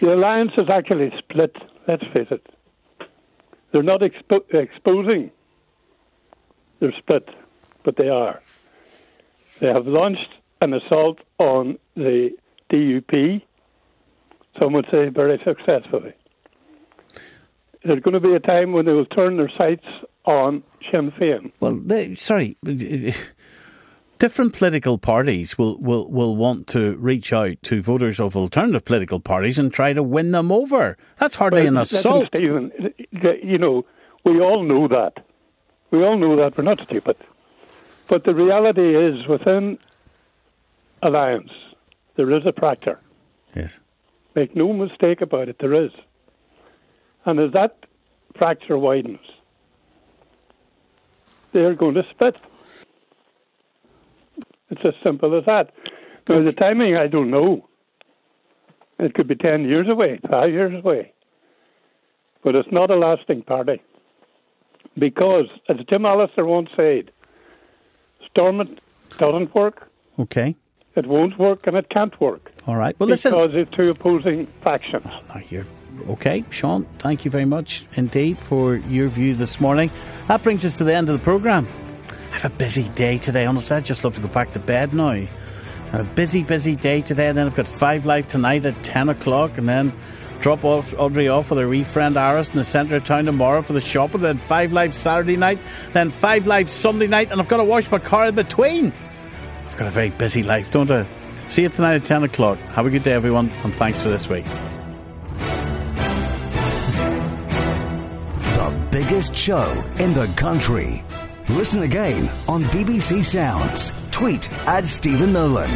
the alliance is actually split, let's face it. They're not expo- exposing, they're split, but they are. They have launched an assault on the DUP, some would say very successfully. There's going to be a time when they will turn their sights on Sinn Féin. Well, they, sorry, different political parties will, will, will want to reach out to voters of alternative political parties and try to win them over. That's hardly Well, an assault. Stephen, you know, we all know that. We all know that. We're not stupid. But the reality is, within Alliance, there is a fracture. Yes. Make no mistake about it, there is. And as that fracture widens, they're going to split. It's as simple as that. Now, the timing, I don't know. It could be 10 years away, five years away. But it's not a lasting party. Because, as Jim Allister once said, Stormont doesn't work, Okay. it won't work, and it can't work. All right. Well, listen. Because it's two opposing factions. You're okay, Sean. Thank you very much indeed for your view this morning. That brings us to the end of the programme. I have a busy day today. Honestly, I'd just love to go back to bed now. A busy, busy day today, and then I've got five live tonight at ten o'clock, and then drop off Audrey off with her wee friend Aris in the centre of town tomorrow for the shopping. Then five live Saturday night, then five live Sunday night, and I've got to wash my car in between. I've got a very busy life, don't I? See you tonight at ten o'clock. Have a good day, everyone, and thanks for this week. The biggest show in the country. Listen again on BBC Sounds. Tweet at Stephen Nolan.